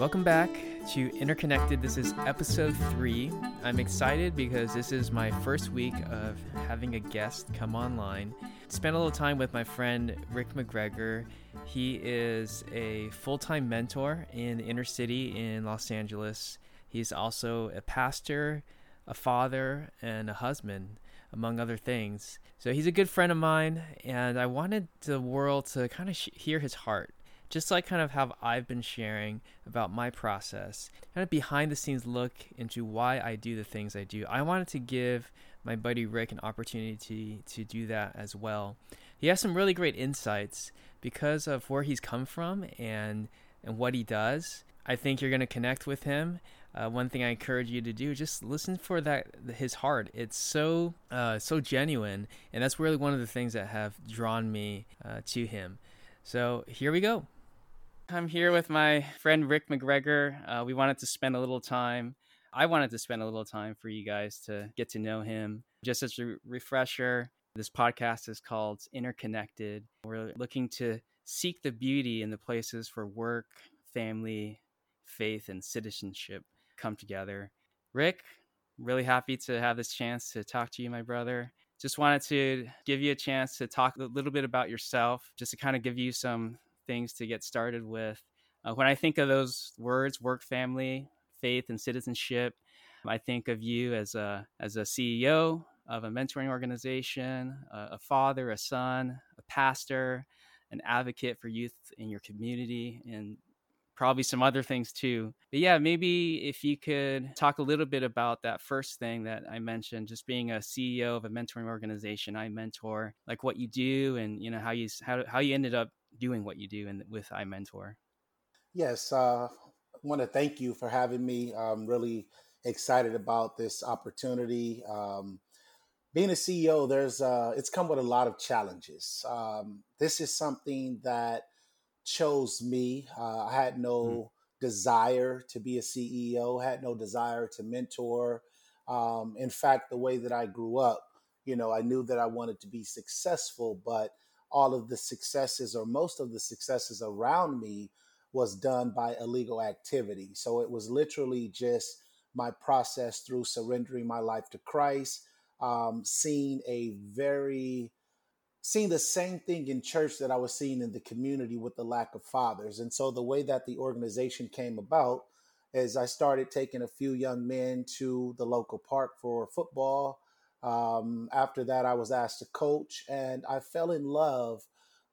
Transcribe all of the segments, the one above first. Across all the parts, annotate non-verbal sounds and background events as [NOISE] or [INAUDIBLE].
Welcome back to Interconnected. This is episode three. I'm excited because this is my first week of having a guest come online. Spent a little time with my friend Rick McGregor. He is a full time mentor in inner city in Los Angeles. He's also a pastor, a father, and a husband, among other things. So he's a good friend of mine, and I wanted the world to kind of sh- hear his heart just like kind of how I've been sharing about my process, kind of behind the scenes look into why I do the things I do. I wanted to give my buddy Rick an opportunity to do that as well. He has some really great insights because of where he's come from and and what he does. I think you're going to connect with him. Uh, one thing I encourage you to do just listen for that his heart. It's so uh, so genuine, and that's really one of the things that have drawn me uh, to him. So here we go. I'm here with my friend Rick McGregor. Uh, we wanted to spend a little time. I wanted to spend a little time for you guys to get to know him. Just as a refresher, this podcast is called Interconnected. We're looking to seek the beauty in the places for work, family, faith, and citizenship come together. Rick, really happy to have this chance to talk to you, my brother. Just wanted to give you a chance to talk a little bit about yourself, just to kind of give you some things to get started with. Uh, when I think of those words, work, family, faith, and citizenship, I think of you as a as a CEO of a mentoring organization, a, a father, a son, a pastor, an advocate for youth in your community, and probably some other things too. But yeah, maybe if you could talk a little bit about that first thing that I mentioned, just being a CEO of a mentoring organization, iMentor, like what you do and you know how you how how you ended up doing what you do and with iMentor. Yes, uh, I want to thank you for having me. I'm really excited about this opportunity. Um, being a CEO, there's uh, it's come with a lot of challenges. Um, this is something that chose me. Uh, I had no mm. desire to be a CEO. Had no desire to mentor. Um, in fact, the way that I grew up, you know, I knew that I wanted to be successful, but all of the successes or most of the successes around me was done by illegal activity. So it was literally just my process through surrendering my life to Christ, um, seeing a very seeing the same thing in church that I was seeing in the community with the lack of fathers. And so the way that the organization came about is I started taking a few young men to the local park for football um, after that, I was asked to coach, and I fell in love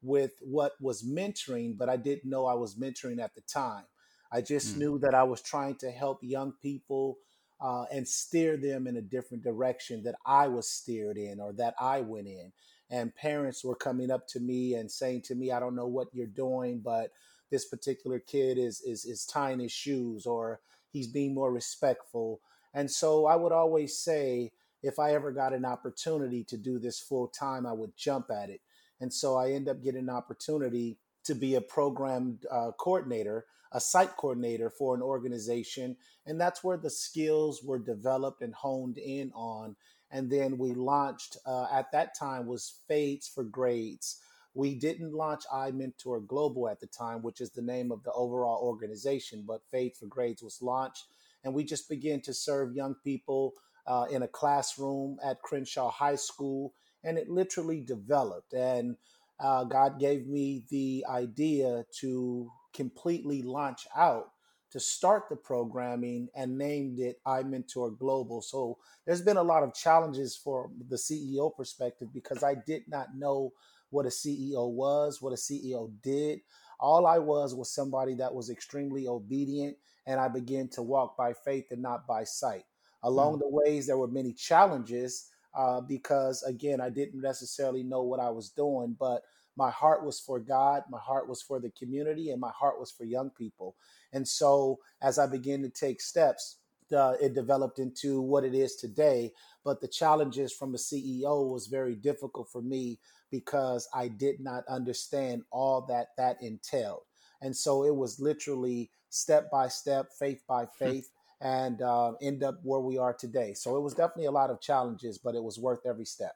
with what was mentoring, but I didn't know I was mentoring at the time. I just mm. knew that I was trying to help young people uh, and steer them in a different direction that I was steered in or that I went in. And parents were coming up to me and saying to me, "I don't know what you're doing, but this particular kid is is is tying his shoes or he's being more respectful." And so I would always say, if I ever got an opportunity to do this full time, I would jump at it. And so I end up getting an opportunity to be a program uh, coordinator, a site coordinator for an organization. And that's where the skills were developed and honed in on. And then we launched, uh, at that time, was Fades for Grades. We didn't launch iMentor Global at the time, which is the name of the overall organization, but Fades for Grades was launched. And we just began to serve young people uh, in a classroom at Crenshaw High School, and it literally developed. And uh, God gave me the idea to completely launch out to start the programming and named it iMentor Global. So there's been a lot of challenges for the CEO perspective because I did not know what a CEO was, what a CEO did. All I was was somebody that was extremely obedient, and I began to walk by faith and not by sight. Along mm. the ways, there were many challenges uh, because, again, I didn't necessarily know what I was doing, but my heart was for God, my heart was for the community, and my heart was for young people. And so, as I began to take steps, uh, it developed into what it is today. But the challenges from a CEO was very difficult for me because I did not understand all that that entailed. And so it was literally step by step, faith by hmm. faith, and uh, end up where we are today. So it was definitely a lot of challenges, but it was worth every step.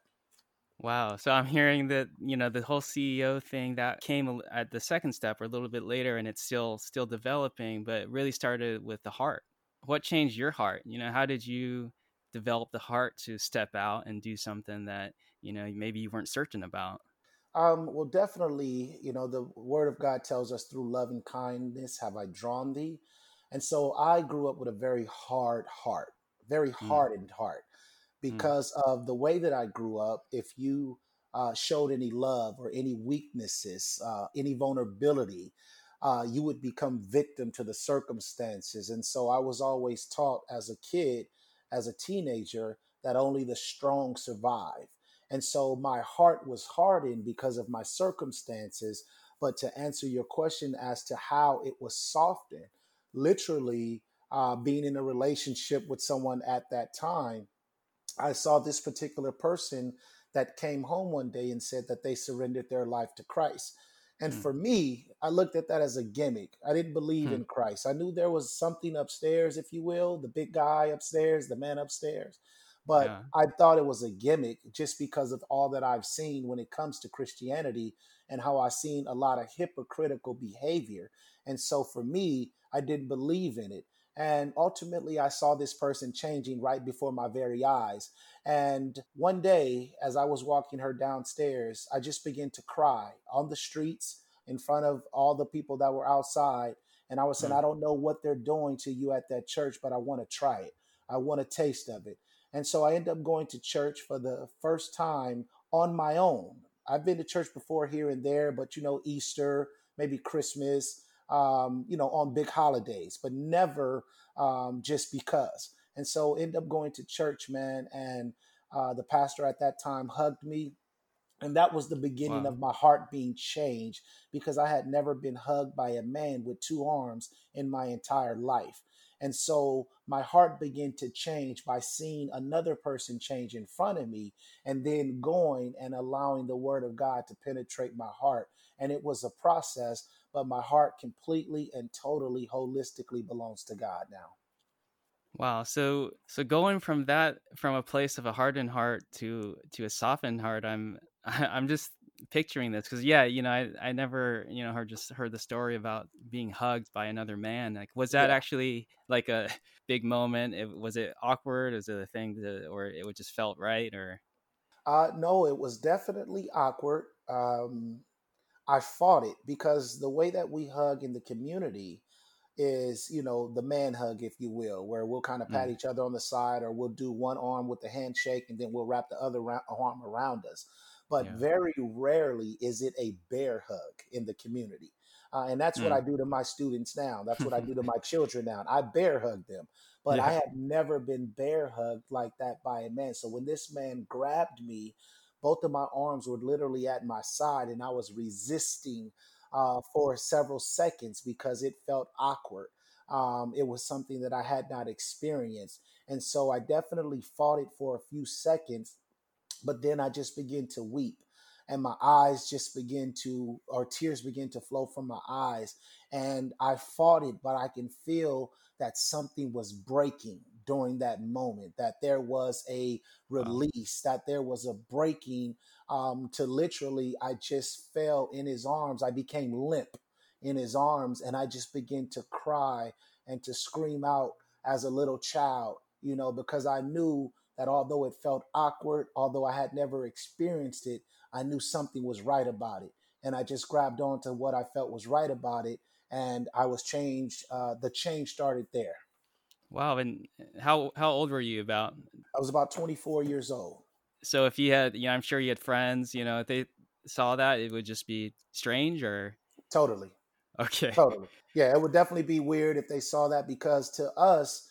Wow. So I'm hearing that, you know, the whole CEO thing that came at the second step or a little bit later and it's still still developing, but really started with the heart. What changed your heart? You know, how did you develop the heart to step out and do something that, you know, maybe you weren't certain about? Um, well, definitely, you know, the word of God tells us through love and kindness have I drawn thee. And so I grew up with a very hard heart, very Mm, hardened heart. mm, because of the way that I grew up. If you uh, showed any love or any weaknesses, uh, any vulnerability, uh, you would become victim to the circumstances. And so I was always taught as a kid, as a teenager, that only the strong survive. And so my heart was hardened because of my circumstances. But to answer your question as to how it was softened, literally uh, being in a relationship with someone at that time I saw this particular person that came home one day and said that they surrendered their life to Christ. And mm, for me, I looked at that as a gimmick. I didn't believe mm. in Christ. I knew there was something upstairs, if you will, the big guy upstairs, the man upstairs. But Yeah. I thought it was a gimmick just because of all that I've seen when it comes to Christianity and how I've seen a lot of hypocritical behavior. And so for me, I didn't believe in it. And ultimately, I saw this person changing right before my very eyes. And one day, as I was walking her downstairs, I just began to cry on the streets in front of all the people that were outside. And I was saying, Mm. I don't know what they're doing to you at that church, but I want to try it. I want a taste of it. And so I end up going to church for the first time on my own. I've been to church before here and there, but you know, Easter, maybe Christmas, um, you know, on big holidays, but never um, just because. And so end up going to church, man. And uh, the pastor at that time hugged me and that was the beginning Wow. of my heart being changed because I had never been hugged by a man with two arms in my entire life. And so my heart began to change by seeing another person change in front of me and then going and allowing the word of God to penetrate my heart. And it was a process, but my heart completely and totally holistically belongs to God now. Wow. So so going from that from a place of a hardened heart to to a softened heart, I'm [LAUGHS] I'm just picturing this because yeah, you know, I I never you know heard just heard the story about being hugged by another man. Like, was that Yeah. actually like a [LAUGHS] big moment? It, was it awkward? Was it a thing that, or it would just felt right? Or Uh, no, it was definitely awkward. Um, I fought it because the way that we hug in the community is, you know, the man hug, if you will, where we'll kind of pat mm, each other on the side or we'll do one arm with the handshake and then we'll wrap the other arm around us. But yeah, very rarely is it a bear hug in the community. Uh, and that's what I mm. do to my students now. That's what I do to [LAUGHS] my children now. I bear hug them. But I yeah, had never been bear hugged like that by a man. So when this man grabbed me, both of my arms were literally at my side and I was resisting uh, for several seconds because it felt awkward. Um, it was something that I had not experienced. And so I definitely fought it for a few seconds but then I just begin to weep and my eyes just begin to or tears begin to flow from my eyes and I fought it but I can feel that something was breaking during that moment that there was a release that there was a breaking um, to literally I just fell in his arms. I became limp in his arms and I just began to cry and to scream out as a little child you know because I knew that although it felt awkward, although I had never experienced it, I knew something was right about it. And I just grabbed on to what I felt was right about it. And I was changed. Uh, the change started there. wow. And how how old were you about? I was about 24 years old. So if you had, you know, I'm sure you had friends. You know, if they saw that, it would just be strange or Totally. okay. Totally. Yeah, it would definitely be weird if they saw that because to us,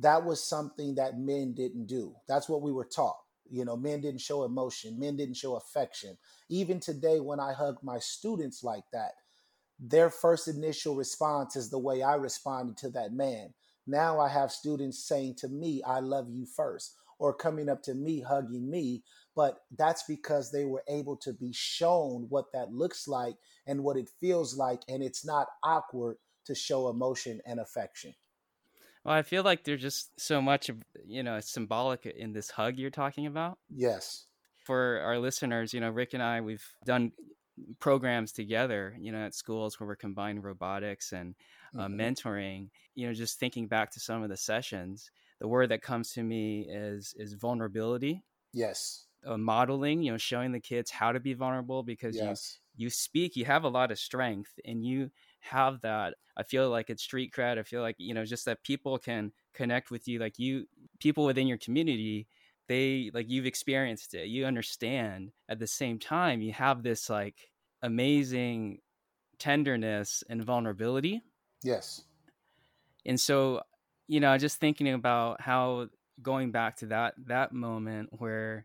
that was something that men didn't do. That's what we were taught. You know, men didn't show emotion, men didn't show affection. Even today, when I hug my students like that, their first initial response is the way I responded to that man. Now I have students saying to me, I love you first, or coming up to me, hugging me. But that's because they were able to be shown what that looks like and what it feels like. And it's not awkward to show emotion and affection. Well, I feel like there's just so much of you know symbolic in this hug you're talking about. Yes. For our listeners, you know, Rick and I, we've done programs together, you know, at schools where we're combining robotics and uh, mm-hmm. mentoring. You know, just thinking back to some of the sessions, the word that comes to me is is vulnerability. Yes. Uh, modeling, you know, showing the kids how to be vulnerable because yes. you you speak, you have a lot of strength, and you have that. I feel like it's street cred. I feel like you know, just that people can connect with you, like you, people within your community they like you've experienced it you understand at the same time you have this like amazing tenderness and vulnerability yes and so you know just thinking about how going back to that that moment where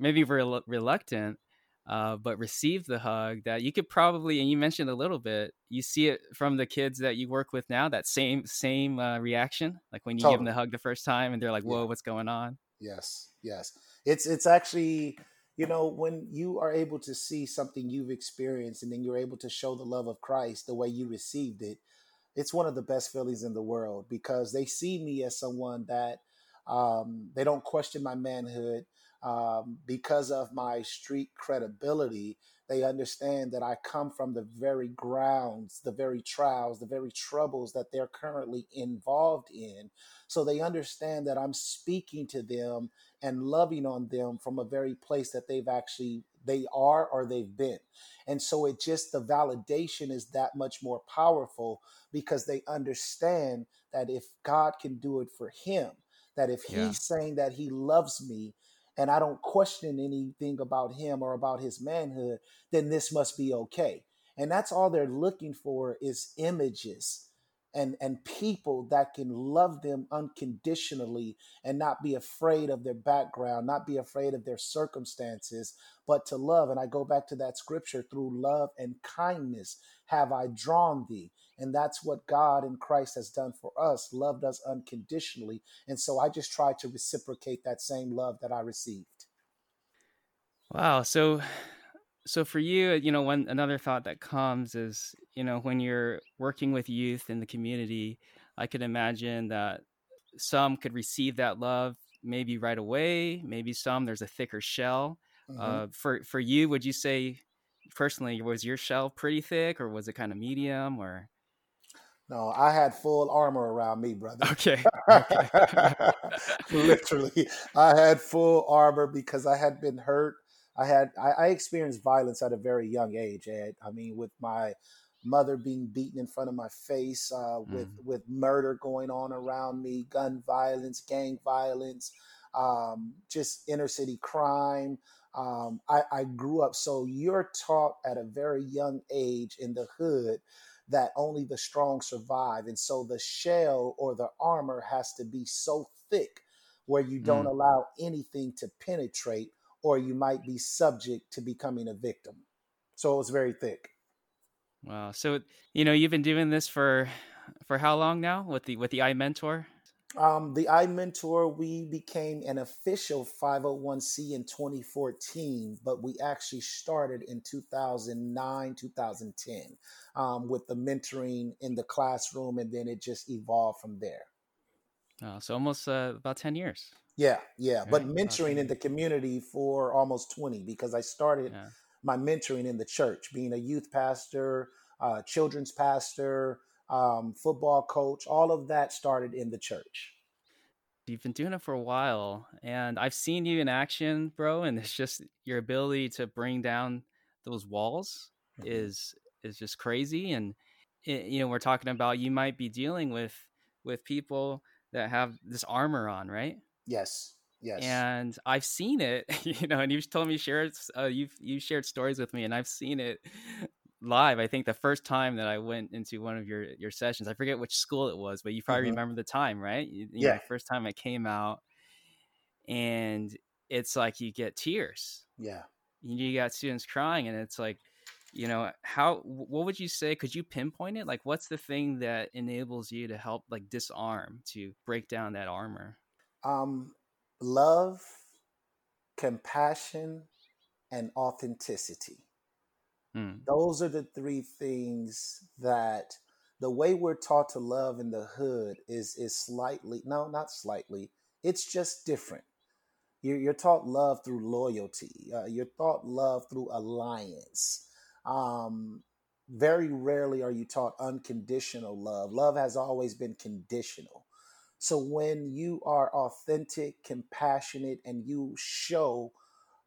maybe we're reluctant uh, but received the hug that you could probably and you mentioned a little bit you see it from the kids that you work with now that same same uh, reaction like when you totally. give them the hug the first time and they're like whoa yeah. what's going on Yes, yes. It's it's actually you know when you are able to see something you've experienced and then you're able to show the love of Christ the way you received it. It's one of the best feelings in the world because they see me as someone that um, they don't question my manhood um, because of my street credibility they understand that I come from the very grounds, the very trials, the very troubles that they're currently involved in. So they understand that I'm speaking to them and loving on them from a very place that they've actually they are or they've been. And so it just the validation is that much more powerful because they understand that if God can do it for him, that if yeah. he's saying that he loves me, and I don't question anything about him or about his manhood, then this must be okay. And that's all they're looking for is images and and people that can love them unconditionally and not be afraid of their background not be afraid of their circumstances but to love and i go back to that scripture through love and kindness have i drawn thee and that's what god in christ has done for us loved us unconditionally. And so i just try to reciprocate that same love that i received. Wow. So so for you you know one another thought that comes is you know when you're working with youth in the community i could imagine that some could receive that love maybe right away maybe some there's a thicker shell mm-hmm. uh, for for you would you say personally was your shell pretty thick or was it kind of medium or no i had full armor around me brother okay, okay. [LAUGHS] literally i had full armor because i had been hurt I had I, I experienced violence at a very young age. Ed. I mean, with my mother being beaten in front of my face, uh, with mm. with murder going on around me, gun violence, gang violence, um, just inner city crime. Um, I, I grew up so you're taught at a very young age in the hood that only the strong survive, and so the shell or the armor has to be so thick where you don't mm. allow anything to penetrate or you might be subject to becoming a victim. So it was very thick. Wow. So you know you've been doing this for for how long now with the with the iMentor? Um, the iMentor, we became an official 501c in 2014, but we actually started in 2009, 2010 um, with the mentoring in the classroom, and then it just evolved from there. Oh, so almost uh, about 10 years. Yeah, yeah. But mentoring in the community for almost 20 because I started yeah. my mentoring in the church, being a youth pastor, uh, children's pastor, um, football coach. All of that started in the church. You've been doing it for a while, and I've seen you in action, bro. And it's just your ability to bring down those walls mm-hmm. is is just crazy. And it, you know, we're talking about you might be dealing with with people that have this armor on, right? Yes. Yes. And I've seen it, [LAUGHS] you know, and you've told me shared uh, you've you shared stories with me, and I've seen it live. I think the first time that I went into one of your your sessions, I forget which school it was, but you probably mm-hmm. remember the time, right? You, you yeah. Know, first time I came out, and it's like you get tears. Yeah. You got students crying, and it's like, you know, how? What would you say? Could you pinpoint it? Like, what's the thing that enables you to help, like, disarm, to break down that armor? Um, love, compassion, and authenticity. Mm. Those are the three things that the way we're taught to love in the hood is is slightly no, not slightly. It's just different. You're, you're taught love through loyalty. Uh, you're taught love through alliance. Um, very rarely are you taught unconditional love. Love has always been conditional. So when you are authentic, compassionate, and you show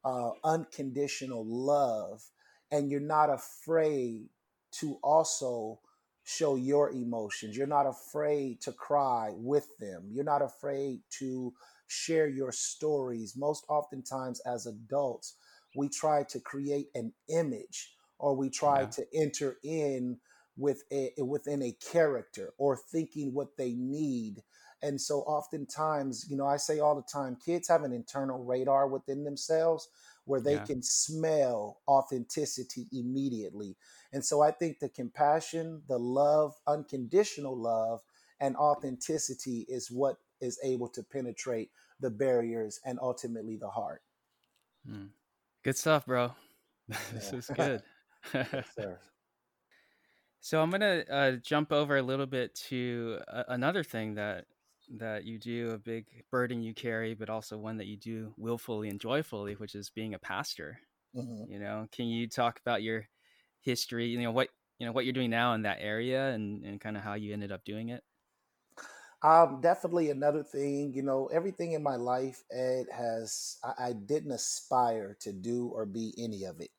uh, unconditional love, and you're not afraid to also show your emotions, you're not afraid to cry with them, you're not afraid to share your stories. Most oftentimes, as adults, we try to create an image or we try yeah. to enter in with a within a character or thinking what they need and so oftentimes you know i say all the time kids have an internal radar within themselves where they yeah. can smell authenticity immediately. And so i think the compassion the love unconditional love and authenticity is what is able to penetrate the barriers and ultimately the heart. Mm. good stuff bro. [LAUGHS] This is [LAUGHS] good. [LAUGHS] So I'm gonna uh, jump over a little bit to uh, another thing that that you do, a big burden you carry, but also one that you do willfully and joyfully, which is being a pastor. Mm-hmm. You know, can you talk about your history? You know what you know what you're doing now in that area, and and kind of how you ended up doing it. Um, definitely another thing, you know, everything in my life, Ed, has I, I didn't aspire to do or be any of it.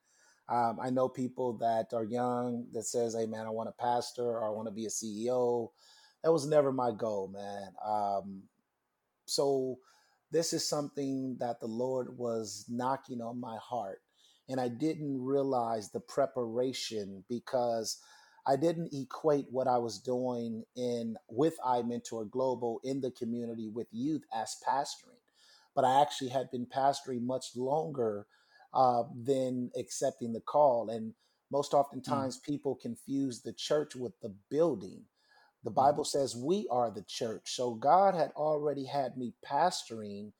Um, I know people that are young that says, "Hey, man, I want to pastor or I want to be a CEO." That was never my goal, man. Um, so this is something that the Lord was knocking on my heart, and I didn't realize the preparation because I didn't equate what I was doing in with iMentor Global in the community with youth as pastoring, but I actually had been pastoring much longer uh, than accepting the call. And most oftentimes, mm. people confuse the church with the building. The mm. Bible says we are the church. So God had already had me pastoring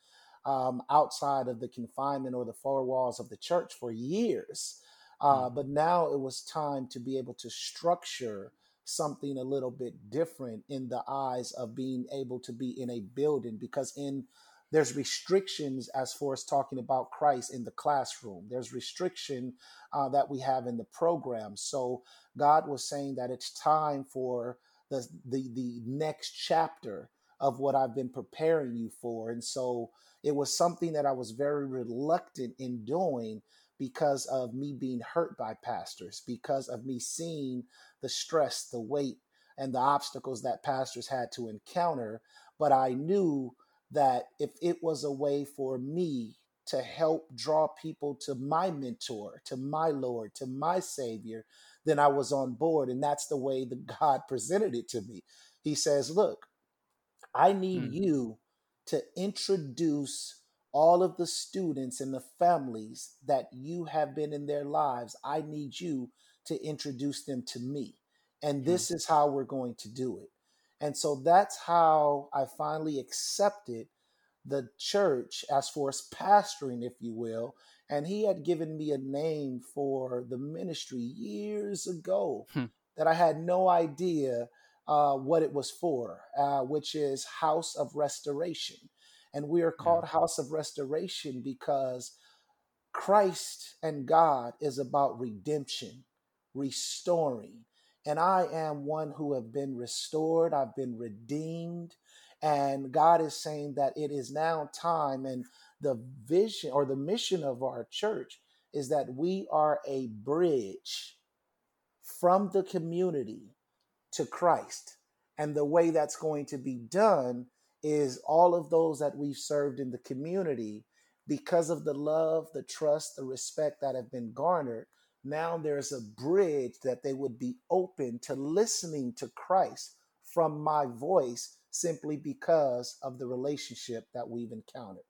um, outside of the confinement or the four walls of the church for years. Uh, mm. But now it was time to be able to structure something a little bit different in the eyes of being able to be in a building because in there's restrictions as far as talking about Christ in the classroom. There's restriction uh, that we have in the program. So God was saying that it's time for the, the the next chapter of what I've been preparing you for. And so it was something that I was very reluctant in doing because of me being hurt by pastors, because of me seeing the stress, the weight, and the obstacles that pastors had to encounter. But I knew that if it was a way for me to help draw people to my mentor, to my Lord, to my Savior, then I was on board. And that's the way that [LAUGHS] God presented it to me. He says, Look, I need hmm. you to introduce all of the students and the families that you have been in their lives. I need you to introduce them to me. And hmm. this is how we're going to do it. And so that's how I finally accepted the church as far as pastoring, if you will. And he had given me a name for the ministry years ago hmm. that I had no idea uh, what it was for, uh, which is House of Restoration. And we are called yeah. House of Restoration because Christ and God is about redemption, restoring, and I am one who have been restored, I've been redeemed, and God is saying that it is now time and the vision or the mission of our church is that we are a bridge from the community to Christ. And the way that's going to be done is all of those that we've served in the community, because of the love, the trust, the respect that have been garnered, now there's a bridge that they would be open to listening to Christ from my voice simply because of the relationship that we've encountered.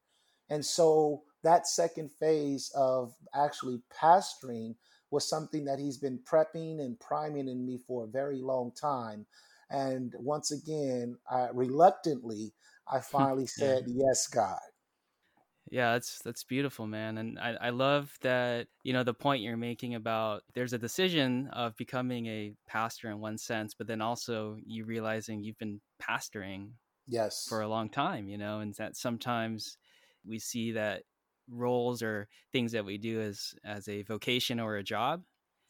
And so that second phase of actually pastoring was something that he's been prepping and priming in me for a very long time. And once again, I, reluctantly, I [LAUGHS] finally said. Yes, God. Yeah, that's that's beautiful, man. And I, I love that, you know, the point you're making about there's a decision of becoming a pastor in one sense, but then also you realizing you've been pastoring yes for a long time, you know, and that sometimes we see that roles or things that we do as as a vocation or a job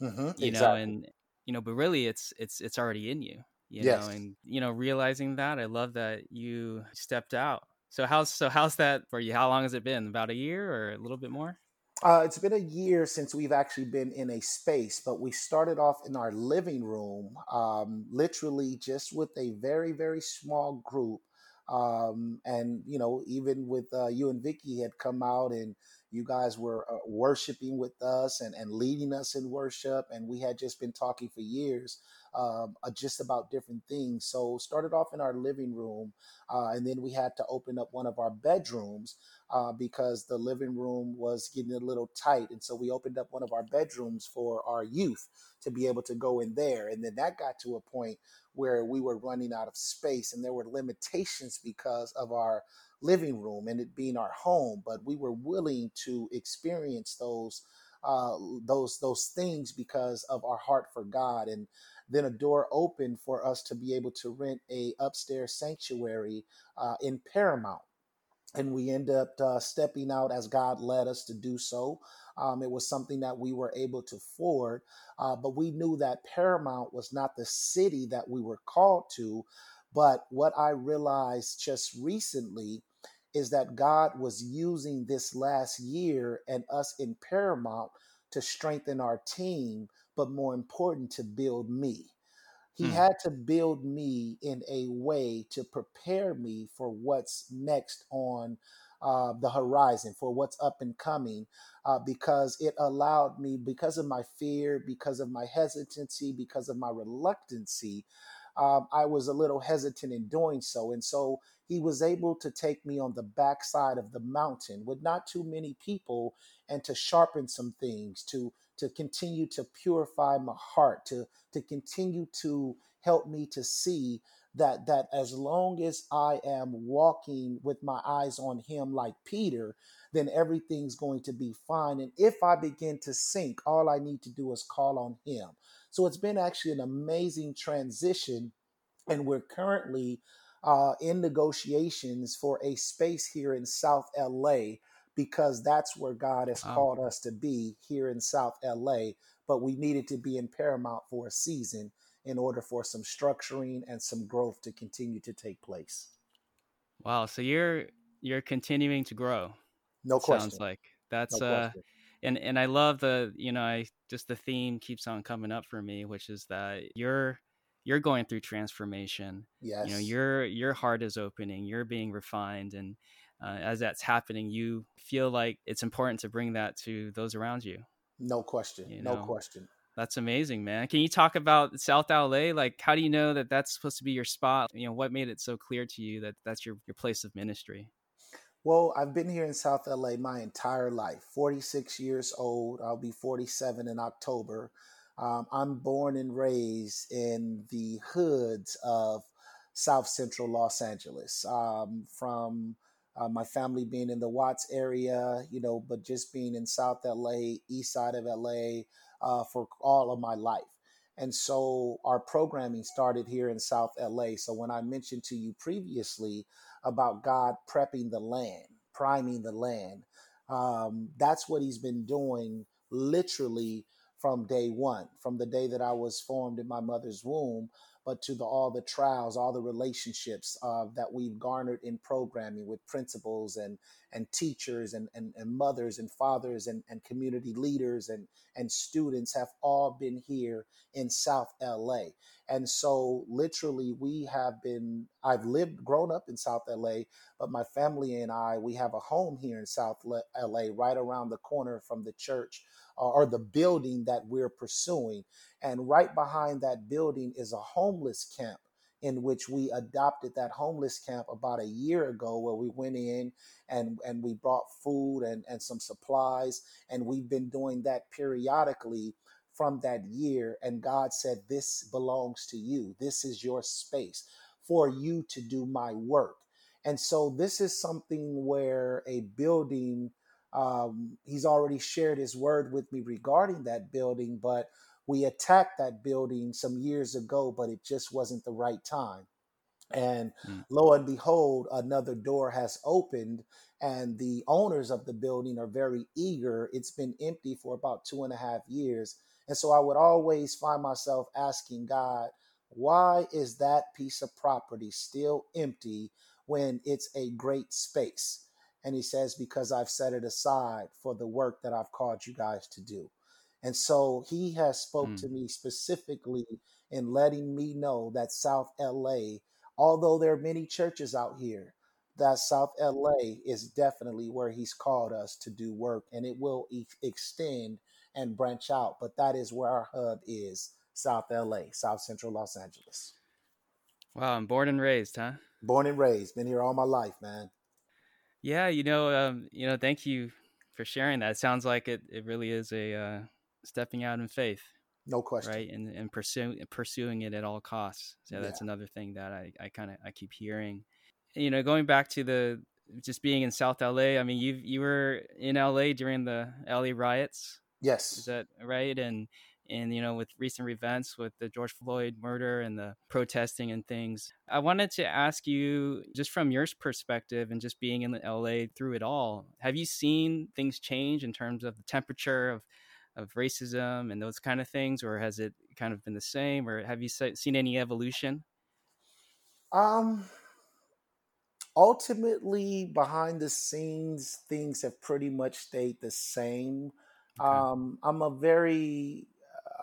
mm-hmm, you exactly. know and you know but really it's it's it's already in you you yes. know and you know realizing that i love that you stepped out so how's so how's that for you how long has it been about a year or a little bit more uh, it's been a year since we've actually been in a space, but we started off in our living room, um, literally just with a very, very small group. Um, and, you know, even with uh, you and Vicky had come out and you guys were uh, worshiping with us and, and leading us in worship. And we had just been talking for years um, uh, just about different things. So started off in our living room, uh, and then we had to open up one of our bedrooms uh, because the living room was getting a little tight. And so we opened up one of our bedrooms for our youth to be able to go in there. And then that got to a point where we were running out of space and there were limitations because of our living room and it being our home. But we were willing to experience those. Uh, those those things because of our heart for God and then a door opened for us to be able to rent a upstairs sanctuary uh, in Paramount and we end up uh, stepping out as God led us to do so. Um, it was something that we were able to afford, uh, but we knew that Paramount was not the city that we were called to. But what I realized just recently is that God was using this last year and us in Paramount to strengthen our team, but more important, to build me. He mm. had to build me in a way to prepare me for what's next on uh, the horizon, for what's up and coming, uh, because it allowed me, because of my fear, because of my hesitancy, because of my reluctancy, um, I was a little hesitant in doing so. And so he was able to take me on the backside of the mountain with not too many people and to sharpen some things, to to continue to purify my heart, to to continue to help me to see that that as long as I am walking with my eyes on him like Peter, then everything's going to be fine. And if I begin to sink, all I need to do is call on him. So it's been actually an amazing transition. And we're currently uh, in negotiations for a space here in South LA because that's where God has called us to be here in South LA. But we needed to be in Paramount for a season in order for some structuring and some growth to continue to take place. Wow. So you're you're continuing to grow. No question. Sounds like that's no uh and and I love the you know I just the theme keeps on coming up for me, which is that you're you're going through transformation. Yes. You know, your your heart is opening, you're being refined and uh, as that's happening, you feel like it's important to bring that to those around you. No question. You know? No question. That's amazing, man. Can you talk about South LA? Like, how do you know that that's supposed to be your spot? You know, what made it so clear to you that that's your, your place of ministry? Well, I've been here in South LA my entire life, 46 years old. I'll be 47 in October. Um, I'm born and raised in the hoods of South Central Los Angeles. Um, from uh, my family being in the Watts area, you know, but just being in South LA, east side of LA uh, for all of my life. And so our programming started here in South LA. So when I mentioned to you previously about God prepping the land, priming the land, um, that's what he's been doing literally from day one, from the day that I was formed in my mother's womb but to the, all the trials, all the relationships uh, that we've garnered in programming with principals and and teachers and, and, and mothers and fathers and, and community leaders and, and students have all been here in South LA. And so literally we have been, I've lived, grown up in South LA, but my family and I, we have a home here in South LA, right around the corner from the church uh, or the building that we're pursuing. And right behind that building is a homeless camp in which we adopted that homeless camp about a year ago where we went in and, and we brought food and, and some supplies. And we've been doing that periodically from that year. And God said, This belongs to you. This is your space for you to do my work. And so this is something where a building um, he's already shared his word with me regarding that building, but we attacked that building some years ago, but it just wasn't the right time. And mm. lo and behold, another door has opened, and the owners of the building are very eager. It's been empty for about two and a half years. And so I would always find myself asking God, why is that piece of property still empty when it's a great space? And he says, Because I've set it aside for the work that I've called you guys to do. And so he has spoke mm. to me specifically in letting me know that South LA, although there are many churches out here, that South LA is definitely where he's called us to do work and it will e- extend and branch out. But that is where our hub is South LA, South Central Los Angeles. Wow, I'm born and raised, huh? Born and raised. Been here all my life, man. Yeah, you know, um, you know, thank you for sharing that. It sounds like it, it really is a uh, stepping out in faith. No question. Right. And, and pursuing, pursuing it at all costs. So yeah. that's another thing that I, I kind of, I keep hearing, you know, going back to the, just being in South LA. I mean, you, you were in LA during the LA riots. Yes. Is that right? And, and you know with recent events with the george floyd murder and the protesting and things i wanted to ask you just from your perspective and just being in la through it all have you seen things change in terms of the temperature of of racism and those kind of things or has it kind of been the same or have you seen any evolution um ultimately behind the scenes things have pretty much stayed the same okay. um i'm a very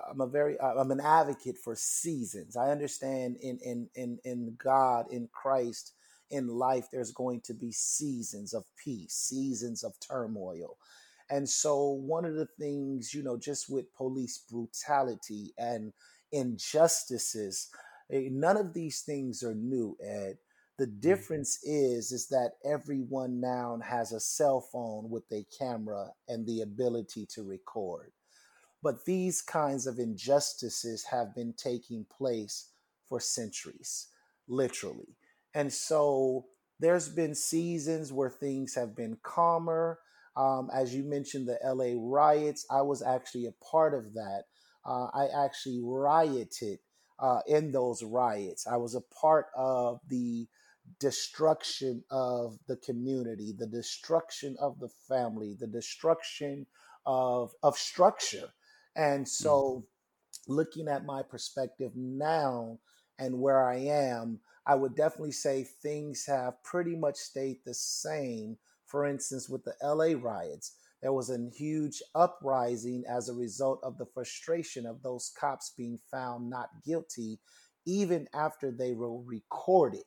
I'm a very I'm an advocate for seasons. I understand in in in in God in Christ in life there's going to be seasons of peace, seasons of turmoil. And so one of the things, you know, just with police brutality and injustices, eh, none of these things are new, Ed. The mm. difference is is that everyone now has a cell phone with a camera and the ability to record. But these kinds of injustices have been taking place for centuries, literally. And so there's been seasons where things have been calmer. Um, as you mentioned, the LA riots, I was actually a part of that. Uh, I actually rioted uh, in those riots. I was a part of the destruction of the community, the destruction of the family, the destruction of, of structure. And mm. so, looking at my perspective now and where I am, I would definitely say things have pretty much stayed the same. For instance, with the LA riots, there was a huge uprising as a result of the frustration of those cops being found not guilty, even after they were recorded.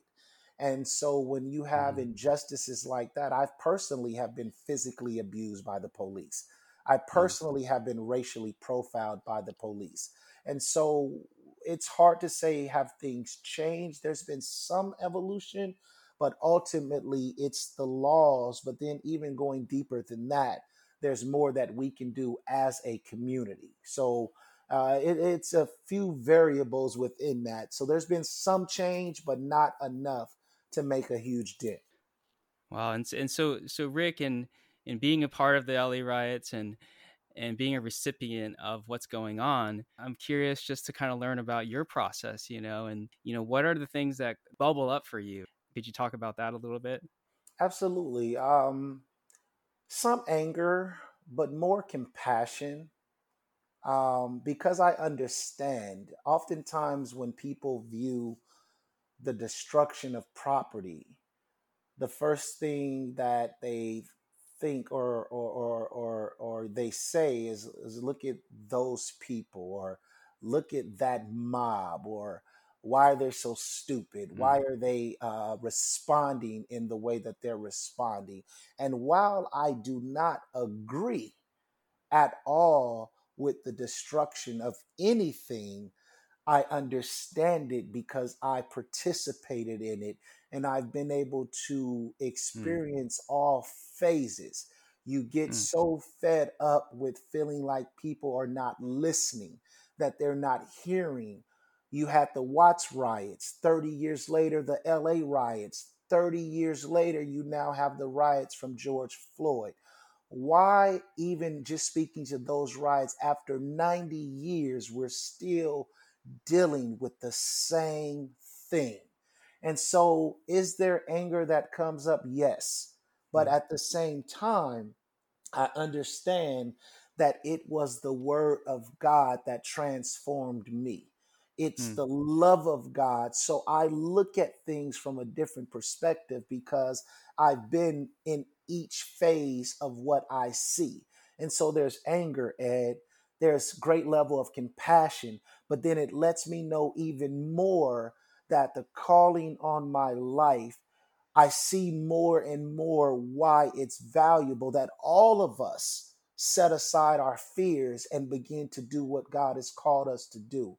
And so when you have mm. injustices like that, I personally have been physically abused by the police. I mm. personally have been racially profiled by the police. And so it's hard to say have things changed. There's been some evolution, but ultimately it's the laws. But then, even going deeper than that, there's more that we can do as a community. So uh, it, it's a few variables within that. So there's been some change, but not enough to make a huge dent. Wow, and and so so Rick and and being a part of the LA riots and and being a recipient of what's going on i'm curious just to kind of learn about your process you know and you know what are the things that bubble up for you could you talk about that a little bit? Absolutely um some anger but more compassion um because i understand oftentimes when people view the destruction of property the first thing that they think or or or or, or they say is, is look at those people or look at that mob or why they're so stupid mm. why are they uh, responding in the way that they're responding and while i do not agree at all with the destruction of anything i understand it because i participated in it and I've been able to mm. experience mm. all phases. You get mm. so fed up with feeling like people are not listening, that they're not hearing. You had the Watts riots. 30 years later, the LA riots. 30 years later, you now have the riots from George Floyd. Why, even just speaking to those riots, after 90 years, we're still dealing with the same thing? And so, is there anger that comes up? Yes. But mm. at the same time, I understand that it was the word of God that transformed me. It's mm. the love of God. So I look at things from a different perspective because I've been in each phase of what I see. And so there's anger, Ed. There's great level of compassion, but then it lets me know even more that the calling on my life, I see more and more why it's valuable that all of us set aside our fears and begin to do what God has called us to do.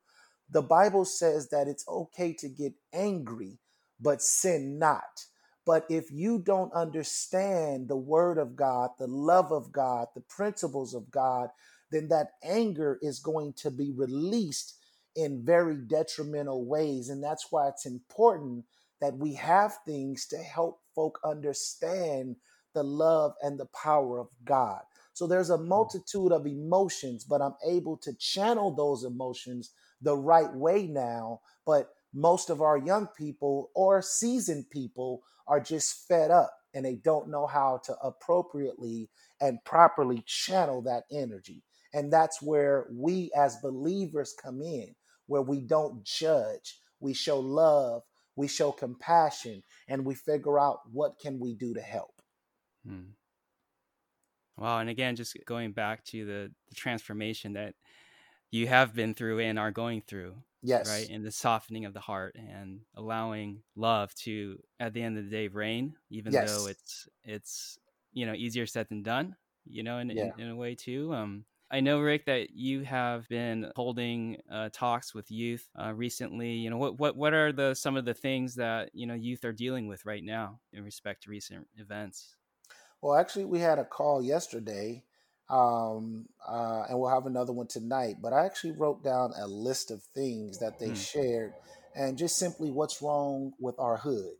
The Bible says that it's okay to get angry, but sin not. But if you don't understand the word of God, the love of God, the principles of God, then that anger is going to be released in very detrimental ways. And that's why it's important that we have things to help folk understand the love and the power of God. So there's a hmm. multitude of emotions, but I'm able to channel those emotions the right way now. But most of our young people or seasoned people are just fed up and they don't know how to appropriately and properly channel that energy. And that's where we as believers come in, where we don't judge, we show love, we show compassion, and we figure out what can we do to help. Hmm. Wow, and again, just going back to the, the transformation that you have been through and are going through. Yes. Right. And the softening of the heart and allowing love to at the end of the day reign, even yes. though it's it's you know easier said than done, you know, in, yeah. in, in, a way too. Um I know, Rick, that you have been holding uh, talks with youth uh, recently. You know, what what what are the some of the things that you know youth are dealing with right now in respect to recent events? Well, actually, we had a call yesterday, um, uh, and we'll have another one tonight. But I actually wrote down a list of things that they mm. shared, and just simply what's wrong with our hood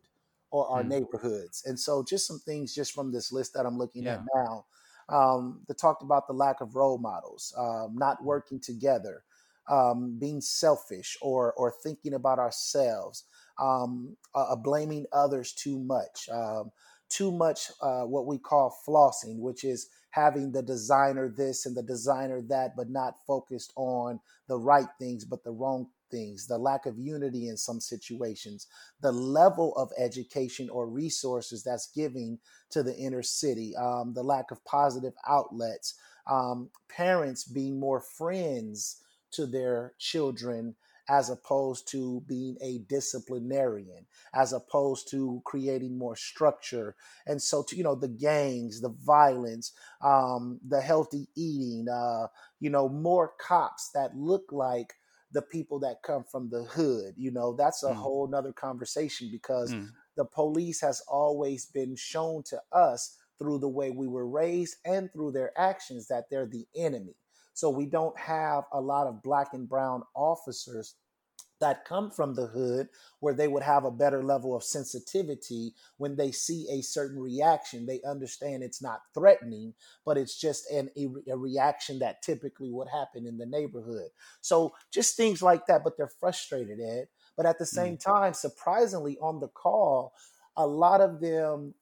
or our mm. neighborhoods. And so, just some things just from this list that I'm looking yeah. at now um, that talked about the lack of role models, um, not working together, um, being selfish or or thinking about ourselves, um, uh, blaming others too much, um, too much uh, what we call flossing, which is having the designer this and the designer that, but not focused on the right things, but the wrong things, the lack of unity in some situations, the level of education or resources that's giving to the inner city, um, the lack of positive outlets, um, parents being more friends to their children as opposed to being a disciplinarian, as opposed to creating more structure. And so, to, you know, the gangs, the violence, um, the healthy eating, uh, you know, more cops that look like the people that come from the hood. You know, that's a mm. whole nother conversation because mm. the police has always been shown to us through the way we were raised and through their actions that they're the enemy. So we don't have a lot of black and brown officers that come from the hood where they would have a better level of sensitivity when they see a certain reaction. They understand it's not threatening but it's just an, a, a, reaction that typically would happen in the neighborhood. So just things like that but they're frustrated ed. But at the same mm. time surprisingly on the call a lot of them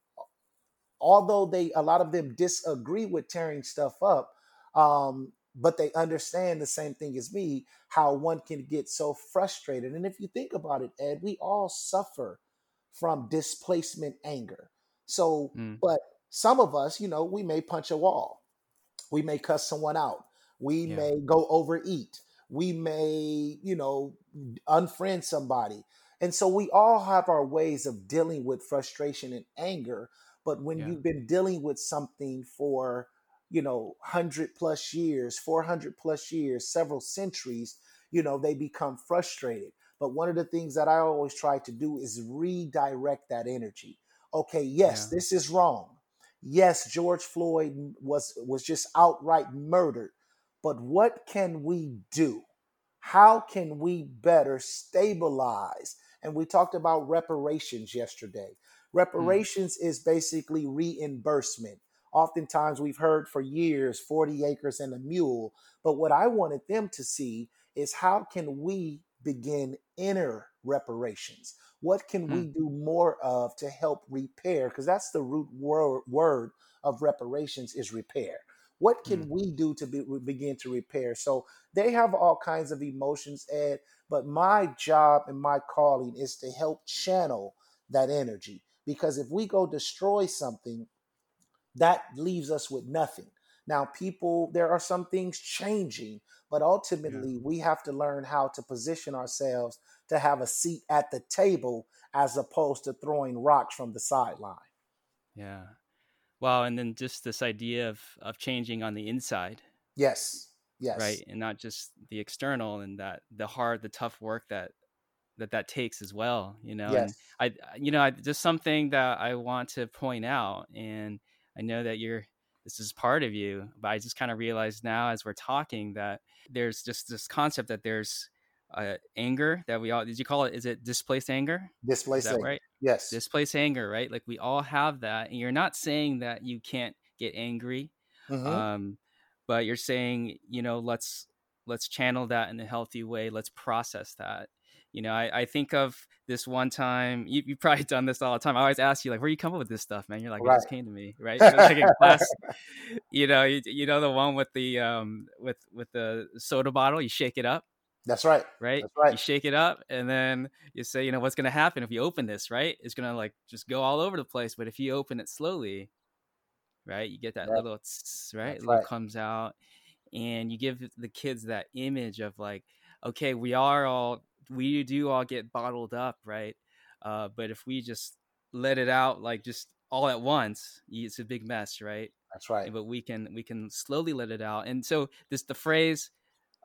although they a lot of them disagree with tearing stuff up um, but they understand the same thing as me how one can get so frustrated and if you think about it ed we all suffer from displacement anger so mm. but some of us you know we may punch a wall we may cuss someone out we yeah. may go overeat we may you know unfriend somebody and so we all have our ways of dealing with frustration and anger but when yeah. you've been dealing with something for you know, 100 plus years, 400 plus years, several centuries, you know, they become frustrated. But one of the things that I always try to do is redirect that energy. Okay, yes, yeah. this is wrong. Yes, George Floyd was was just outright murdered. But what can we do? How can we better stabilize? And we talked about reparations yesterday. Mm. Reparations mm. is basically reimbursement. Oftentimes, we've heard for years 40 acres and a mule. But what I wanted them to see is how can we begin inner reparations? What can we hmm. do more of to help repair? Because that's the root word, word of reparations is repair. What can mm. we do to be, begin to repair? So they have all kinds of emotions, Ed, but my job and my calling is to help channel that energy. Because if we go destroy something, that leaves us with nothing. Now, people, there are some things changing, but ultimately yeah. we have to learn how to position ourselves to have a seat at the table as opposed to throwing rocks from the sideline. Yeah. Wow. and then just this idea of of changing on the inside. Yes. Yes. Right, and not just the external and that the hard, the tough work that that that takes as well. You know, yes. and I, you know, I, just something that I want to point out, and I know that you're this is part of you, but I just kind of realized now as we're talking that there's just this concept that there's uh, anger that we all did you call it is it displaced anger? Displaced anger. right? Yes. Displaced anger right? Like we all have that and you're not saying that you can't get angry mm-hmm. um, but you're saying you know let's let's channel that in a healthy way. Let's process that you know i, I think of this one time you, you've probably [LAUGHS] done this all the time i always ask you like where you come up with this stuff man you're like right. it just came to me right [LAUGHS] like in class you know you, you know the one with the um with with the soda bottle you shake it up that's right. Right. That's right. You shake it up and then you say, you know, what's going to happen if you open this, right? It's going to like just go all over the place. But if you open it slowly, right, you get that right. little, tss, right? That's little right. comes out and you give the kids that image of like, okay, we are all, we do all get bottled up, right? Uh, but if we just let it out, like just all at once, it's a big mess, right? That's right. But we can, we can slowly let it out. And so this, the phrase,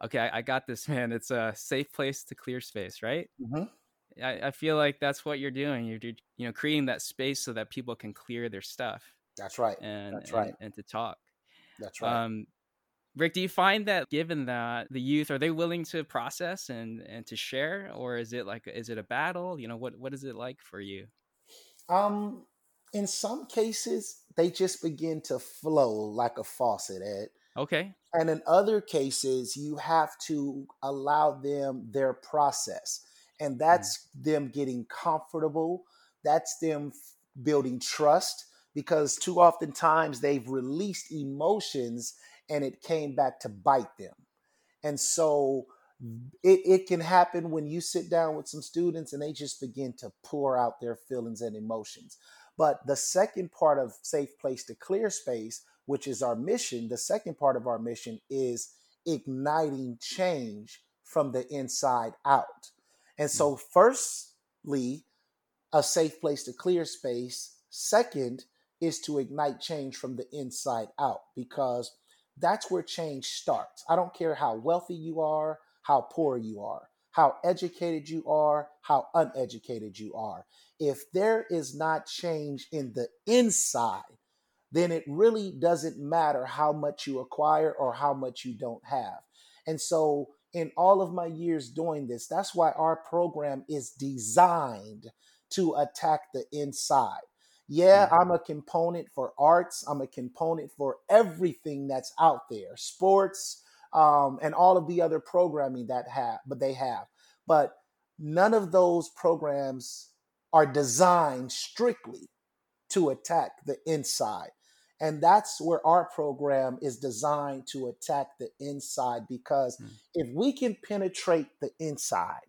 okay, I, I, got this, [LAUGHS] man. It's a safe place to clear space, right? Mm-hmm. I, I, feel like that's what you're doing. You're, you know, creating that space so that people can clear their stuff. That's right. And that's right. And, and to talk. That's right. Um, Rick, do you find that given that the youth are they willing to process and and to share, or is it like is it a battle? You know, what what is it like for you? Um, in some cases, they just begin to flow like a faucet. Ed, Okay. And in other cases, you have to allow them their process. And that's mm. them getting comfortable. That's them building trust because too often times they've released emotions and it came back to bite them. And so it, it can happen when you sit down with some students and they just begin to pour out their feelings and emotions. But the second part of Safe Place to Clear Space which is our mission, the second part of our mission is igniting change from the inside out. And so, firstly, a safe place to clear space. Second is to ignite change from the inside out because that's where change starts. I don't care how wealthy you are, how poor you are, how educated you are, how uneducated you are. If there is not change in the inside, then it really doesn't matter how much you acquire or how much you don't have. And so, in all of my years doing this, that's why our program is designed to attack the inside. Yeah. I'm a component for arts, I'm a component for everything that's out there, sports, um, and all of the other programming that have, but they have. But none of those programs are designed strictly to attack the inside. And that's where our program is designed to attack the inside because mm. if we can penetrate the inside,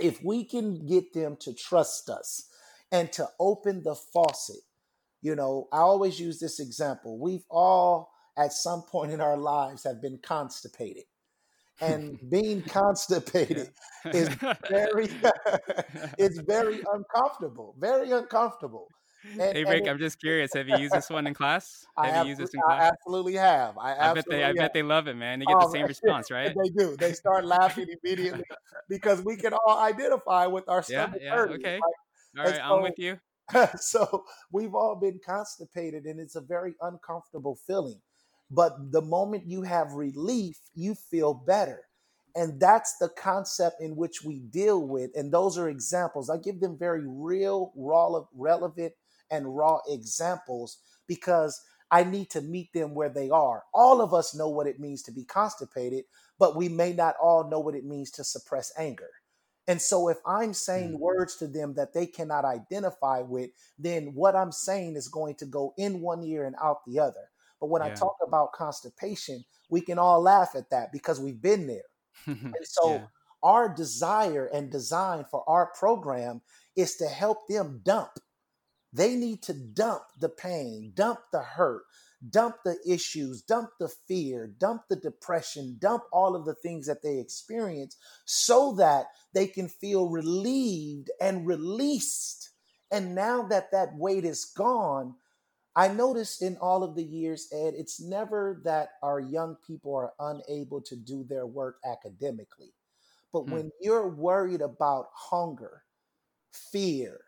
if we can get them to trust us and to open the faucet, you know, I always use this example. We've all at some point in our lives have been constipated. And [LAUGHS] being constipated is very [LAUGHS] it's very uncomfortable, very uncomfortable. And, hey Rick, I'm just curious. Have you used this one in class? Have you used this in class? I absolutely have. I, absolutely I bet they, I bet they love it, man. They get the oh, same response, [LAUGHS] right? They do. They start laughing immediately because we can all identify with our stomach yeah, yeah, Okay. All right, so, I'm with you. [LAUGHS] so we've all been constipated, and it's a very uncomfortable feeling. But the moment you have relief, you feel better. And that's the concept in which we deal with. And those are examples. I give them very real, raw, relevant and raw examples because I need to meet them where they are. All of us know what it means to be constipated, but we may not all know what it means to suppress anger. And so if I'm saying mm. words to them that they cannot identify with, then what I'm saying is going to go in one ear and out the other. But when yeah. I talk about constipation, we can all laugh at that because we've been there. [LAUGHS] and so yeah. our desire and design for our program is to help them dump. They need to dump the pain, dump the hurt, dump the issues, dump the fear, dump the depression, dump all of the things that they experience so that they can feel relieved and released. And now that that weight is gone, I noticed in all of the years, Ed, it's never that our young people are unable to do their work academically. But hmm. when you're worried about hunger, fear,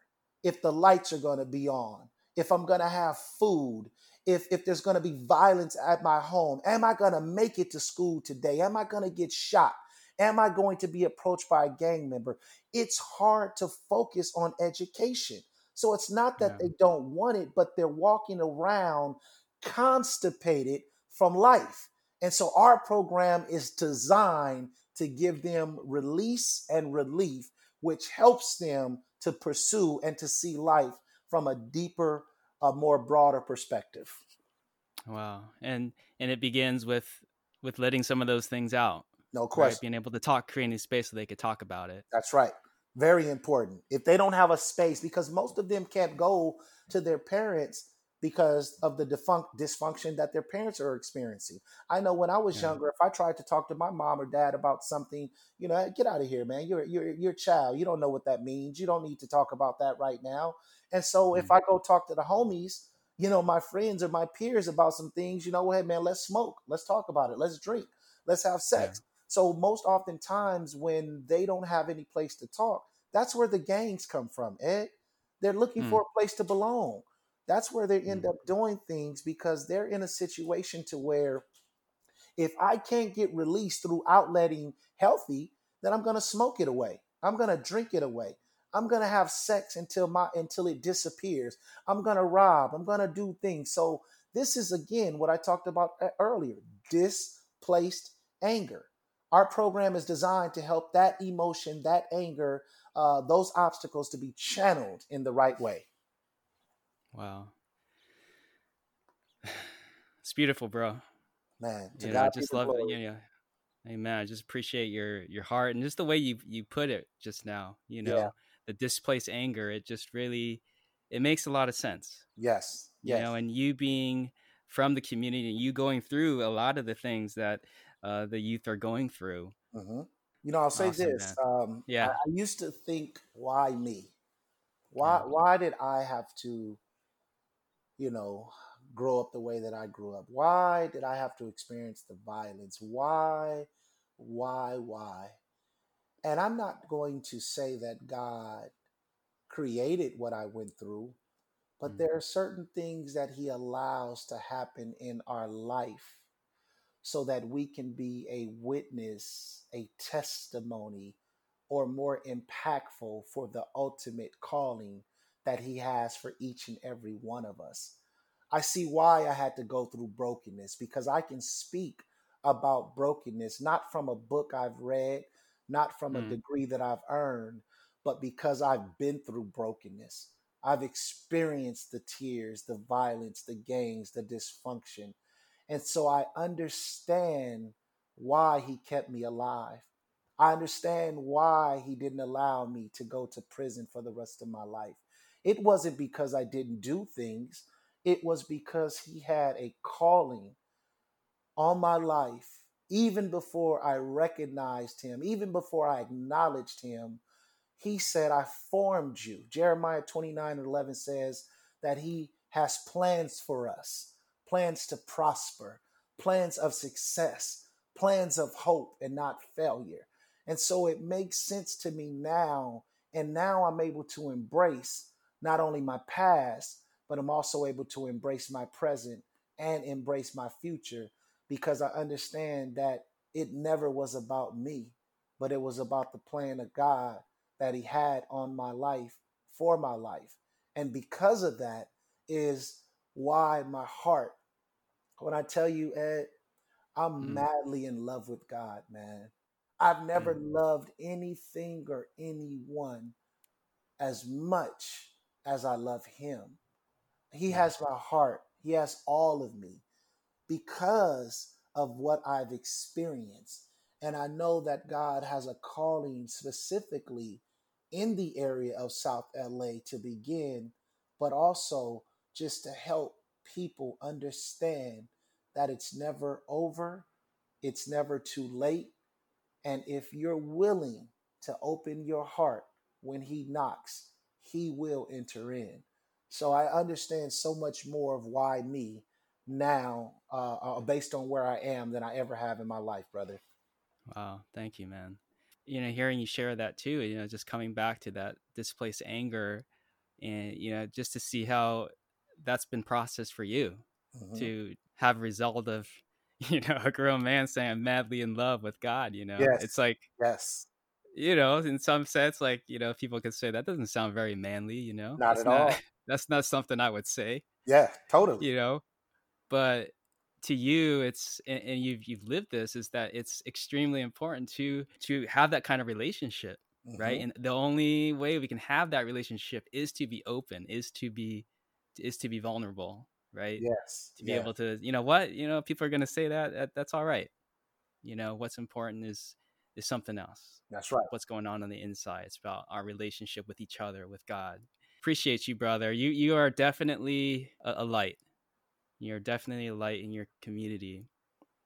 if the lights are going to be on, if I'm going to have food, if if there's going to be violence at my home? Am i going to make it to school today? Am i going to get shot? Am i going to be approached by a gang member? It's hard to focus on education. So it's not that yeah. they don't want it but they're walking around constipated from life. And so our program is designed to give them release and relief which helps them to pursue and to see life from a deeper a more broader perspective. Wow. And and it begins with with letting some of those things out. No question. Right? Being able to talk, creating space so they could talk about it. That's right. Very important. If they don't have a space, because most of them can't go to their parents because of the defunct dysfunction that their parents are experiencing. I know when I was yeah. younger, if I tried to talk to my mom or dad about something, you know, get out of here, man. You're you're you're a child. You don't know what that means. You don't need to talk about that right now. And so mm-hmm. if I go talk to the homies, you know, my friends or my peers about some things, you know, hey man, let's smoke, let's talk about it, let's drink, let's have sex. Yeah. So most oftentimes when they don't have any place to talk, that's where the gangs come from, Ed. They're looking mm. for a place to belong that's where they end mm. up doing things because they're in a situation to where if I can't get released through outletting healthy, then I'm going to smoke it away. I'm going to drink it away. I'm going to have sex until my until it disappears. I'm going to rob. I'm going to do things. So this is again what I talked about uh, earlier, displaced anger. Our program is designed to help that emotion, that anger, uh, those obstacles to be channeled in the right way. Wow. It's beautiful, bro. Man, you know, I just love it. Yeah, yeah. Amen. I just appreciate your your heart and just the way you you put it just now. You know, yeah. the displaced anger. It just really it makes a lot of sense. Yes. You know, and you being from the community, and you going through a lot of the things that uh, the youth are going through. Mm-hmm. You know, I'll say awesome, this. Um, yeah, I, I, used to think, why me? Why? Mm-hmm. Why did I have to you know, grow up the way that I grew up? Why did I have to experience the violence? Why, why, why? And I'm not going to say that God created what I went through, but mm-hmm. there are certain things that He allows to happen in our life so that we can be a witness, a testimony, or more impactful for the ultimate calling that He has for each and every one of us. I see why I had to go through brokenness because I can speak about brokenness, not from a book I've read, not from mm. a degree that I've earned, but because I've been through brokenness. I've experienced the tears, the violence, the gangs, the dysfunction. And so I understand why he kept me alive. I understand why he didn't allow me to go to prison for the rest of my life. It wasn't because I didn't do things, it was because He had a calling on my life, even before I recognized Him, even before I acknowledged Him. He said, I formed you. Jeremiah 29 and 11 says that He has plans for us plans to prosper, plans of success, plans of hope and not failure. And so it makes sense to me now. And now I'm able to embrace not only my past, but I'm also able to embrace my present and embrace my future because I understand that it never was about me, but it was about the plan of God that He had on my life for my life. And because of that is why my heart, when I tell you, Ed, I'm mm. madly in love with God, man. I've never mm. loved anything or anyone as much as I love him. He has my heart. He has all of me because of what I've experienced. And I know that God has a calling specifically in the area of South LA to begin, but also just to help people understand that it's never over, it's never too late. And if you're willing to open your heart when He knocks, He will enter in. So I understand so much more of why me now, uh, uh, based on where I am, than I ever have in my life, brother. Wow, thank you, man. You know, hearing you share that too, you know, just coming back to that displaced anger, and you know, just to see how that's been processed for you mm-hmm. to have result of [LAUGHS] you know a grown man saying I'm madly in love with God. You know, yes. it's like yes, you know, in some sense, like you know, people could say that doesn't sound very manly. You know, not that's at not, all. [LAUGHS] That's not something I would say. Yeah, totally. You know, but to you it's and, and you've you've lived this is that it's extremely important to to have that kind of relationship mm-hmm. right and the only way we can have that relationship is to be open is to be is to be vulnerable right yes to be yeah. able to you know what you know people are going to say that, that that's all right you know what's important is is something else that's right what's going on on the inside it's about our relationship with each other with god appreciate you brother you you are definitely a, a light you're definitely a light in your community.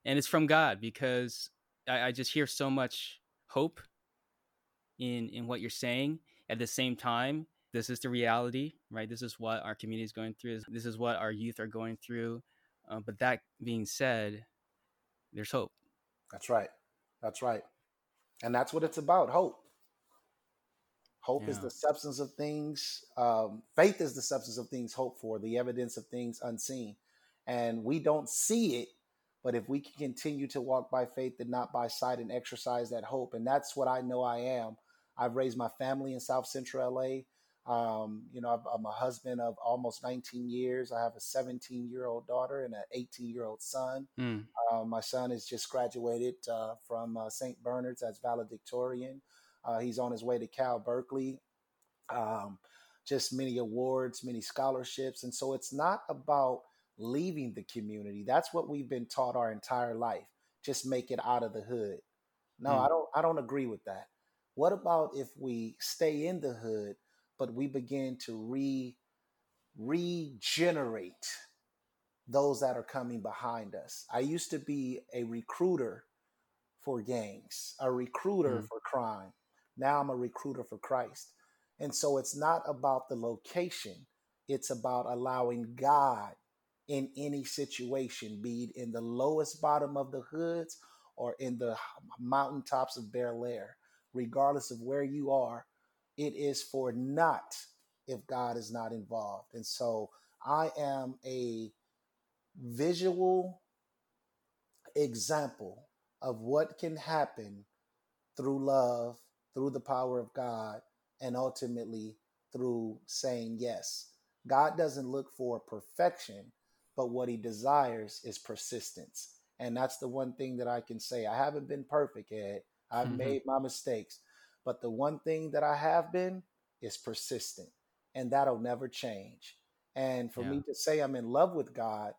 And it's from God because I, I just hear so much hope in in what you're saying. At the same time, this is the reality, right? This is what our community is going through. This is what our youth are going through. Uh, but that being said, there's hope. That's right. That's right. And that's what it's about hope. Hope yeah. is the substance of things. Um, faith is the substance of things hoped for, the evidence of things unseen and we don't see it. But if we can continue to walk by faith and not by sight and exercise that hope, and that's what I know I am. I've raised my family in South Central LA. Um, you know, I'm a husband of almost 19 years. I have a 17 year old daughter and an 18 year old son. Mm. Uh, my son has just graduated uh, from uh, St. Bernard's as valedictorian. Uh, he's on his way to Cal Berkeley. Um, just many awards, many scholarships. And so it's not about leaving the community. That's what we've been taught our entire life. Just make it out of the hood. No, mm. I don't I don't agree with that. What about if we stay in the hood but we begin to re regenerate those that are coming behind us? I used to be a recruiter for gangs, a recruiter mm. for crime. Now I'm a recruiter for Christ. And so it's not about the location, it's about allowing God in any situation, be it in the lowest bottom of the hoods or in the mountaintops of Bel Air, regardless of where you are, it is for not if God is not involved. And so I am a visual example of what can happen through love, through the power of God, and ultimately through saying yes. God doesn't look for perfection, but what he desires is persistence. And that's the one thing that I can say. I haven't been perfect yet. I've mm-hmm. made my mistakes. But the one thing that I have been is persistent. And that'll never change. And for yeah. me to say I'm in love with God,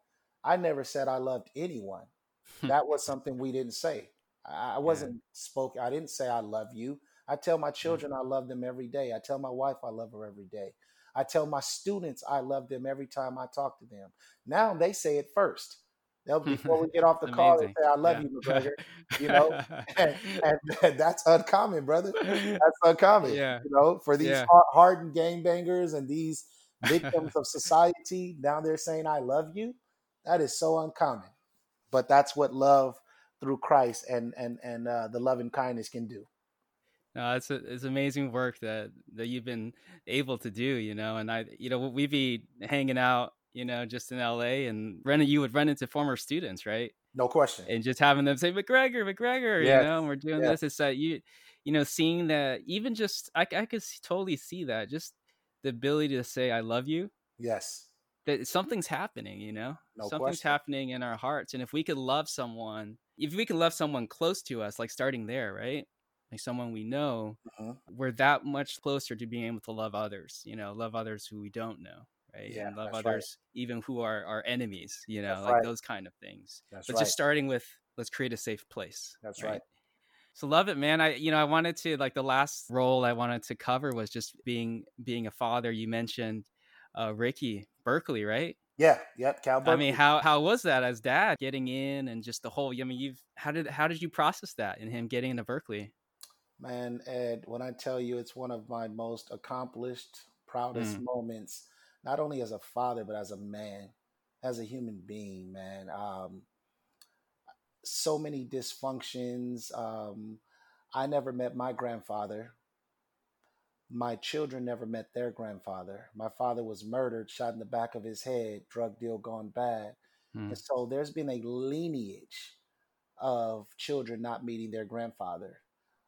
I never said I loved anyone. [LAUGHS] that was something we didn't say. I wasn't yeah. spoke. I didn't say I love you. I tell my mm. children I love them every day. I tell my wife I love her every day. I tell my students I love them every time I talk to them. Now they say it first. They'll before [LAUGHS] we get off the call, they say, "I love yeah. you, McGregor." [LAUGHS] You know, [LAUGHS] and, and, that's uncommon, brother. That's uncommon. Yeah. You know, for these yeah. hardened game bangers and these victims of society, down they're saying, "I love you." That is so uncommon, but that's what love through Christ and and and uh, the love and kindness can do. No, it's a, it's amazing work that that you've been able to do, you know. And I, you know, we'd be hanging out, you know, just in L.A. and run. You would run into former students, right? No question. And just having them say McGregor, McGregor, yes. you know, and we're doing yes. this. It's that you, you know, seeing that even just I, I could totally see that just the ability to say I love you. Yes. That something's happening, you know? No something's question. happening in our hearts. And if we could love someone, if we could love someone close to us, like starting there, right? Like someone we know, uh-huh. we're that much closer to being able to love others, you know, love others who we don't know right? Yeah, and love others right. even who are our enemies, you know, that's like right. those kind of things. That's but just starting with let's create a safe place. That's right. So love it, man. I you know I wanted to like the last role I wanted to cover was just being being a father. You mentioned uh, Ricky Berkeley, right? Yeah, yep, Cal. Berkeley. I mean, how how was that as dad getting in and just the whole? I mean, you've how did how did you process that in him getting into Berkeley? Man, Ed, when I tell you it's one of my most accomplished, proudest mm. moments not only as a father but as a man, as a human being, man. Um, so many dysfunctions. Um, I never met my grandfather. My children never met their grandfather. My father was murdered, shot in the back of his head, drug deal gone bad. Hmm. And so there's been a lineage of children not meeting their grandfather,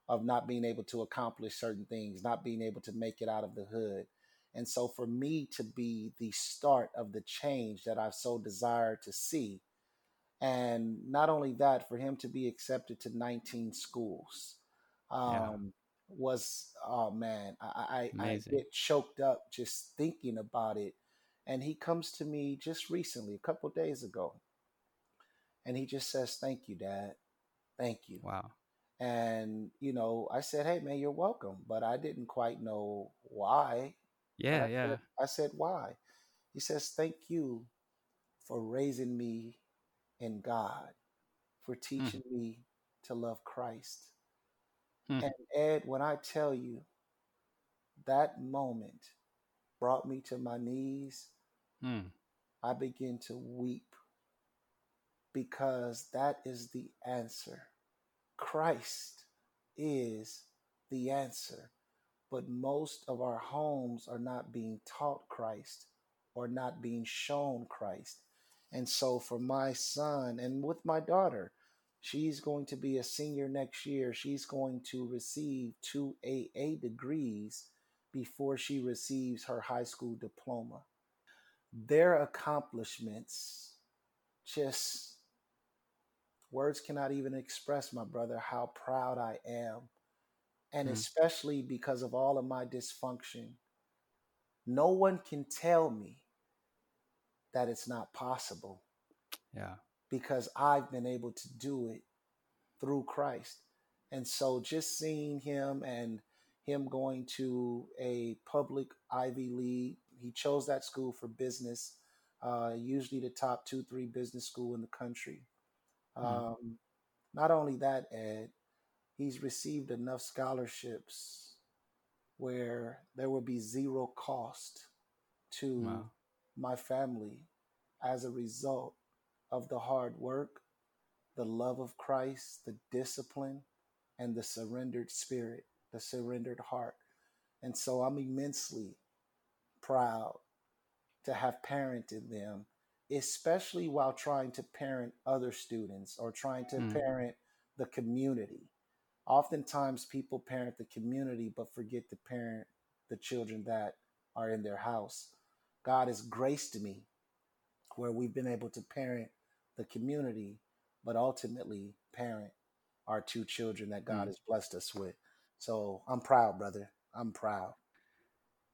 of not being able to accomplish certain things, not being able to make it out of the hood. And so for me to be the start of the change that I've so desired to see, and not only that, for him to be accepted to 19 schools um, yeah. was, oh man, I, I, I get choked up just thinking about it. And he comes to me just recently, a couple days ago, and he just says, Thank you, Dad. Thank you. Wow. And, you know, I said, Hey, man, you're welcome. But I didn't quite know why. Yeah, I yeah. Said, I said, why? He says, thank you for raising me in God, for hmm. teaching mm. me to love Christ. Mm. And Ed, when I tell you that moment brought me to my knees, mm. I begin to weep because that is the answer. Christ is the answer but most of our homes are not being taught Christ or not being shown Christ. And so for my son and with my daughter, she's going to be a senior next year. She's going to receive two AA degrees before she receives her high school diploma. Their accomplishments just words cannot even express, my brother, how proud I am and mm especially because of all of my dysfunction, no one can tell me that it's not possible. Yeah. Because I've been able to do it through Christ. And so just seeing him and him going to a public Ivy League, he chose that school for business, uh, usually the top two, three business school in the country. mm Um, not only that, Ed, he's received enough scholarships where there will be zero cost to wow. my family as a result of the hard work, the love of Christ, the discipline, and the surrendered spirit, the surrendered heart. And so I'm immensely proud to have parented them, especially while trying to parent other students or trying to mm. parent the community oftentimes people parent the community but forget to parent the children that are in their house. God has graced me where we've been able to parent the community, but ultimately parent our two children that God mm. has blessed us with. So I'm proud, brother. I'm proud.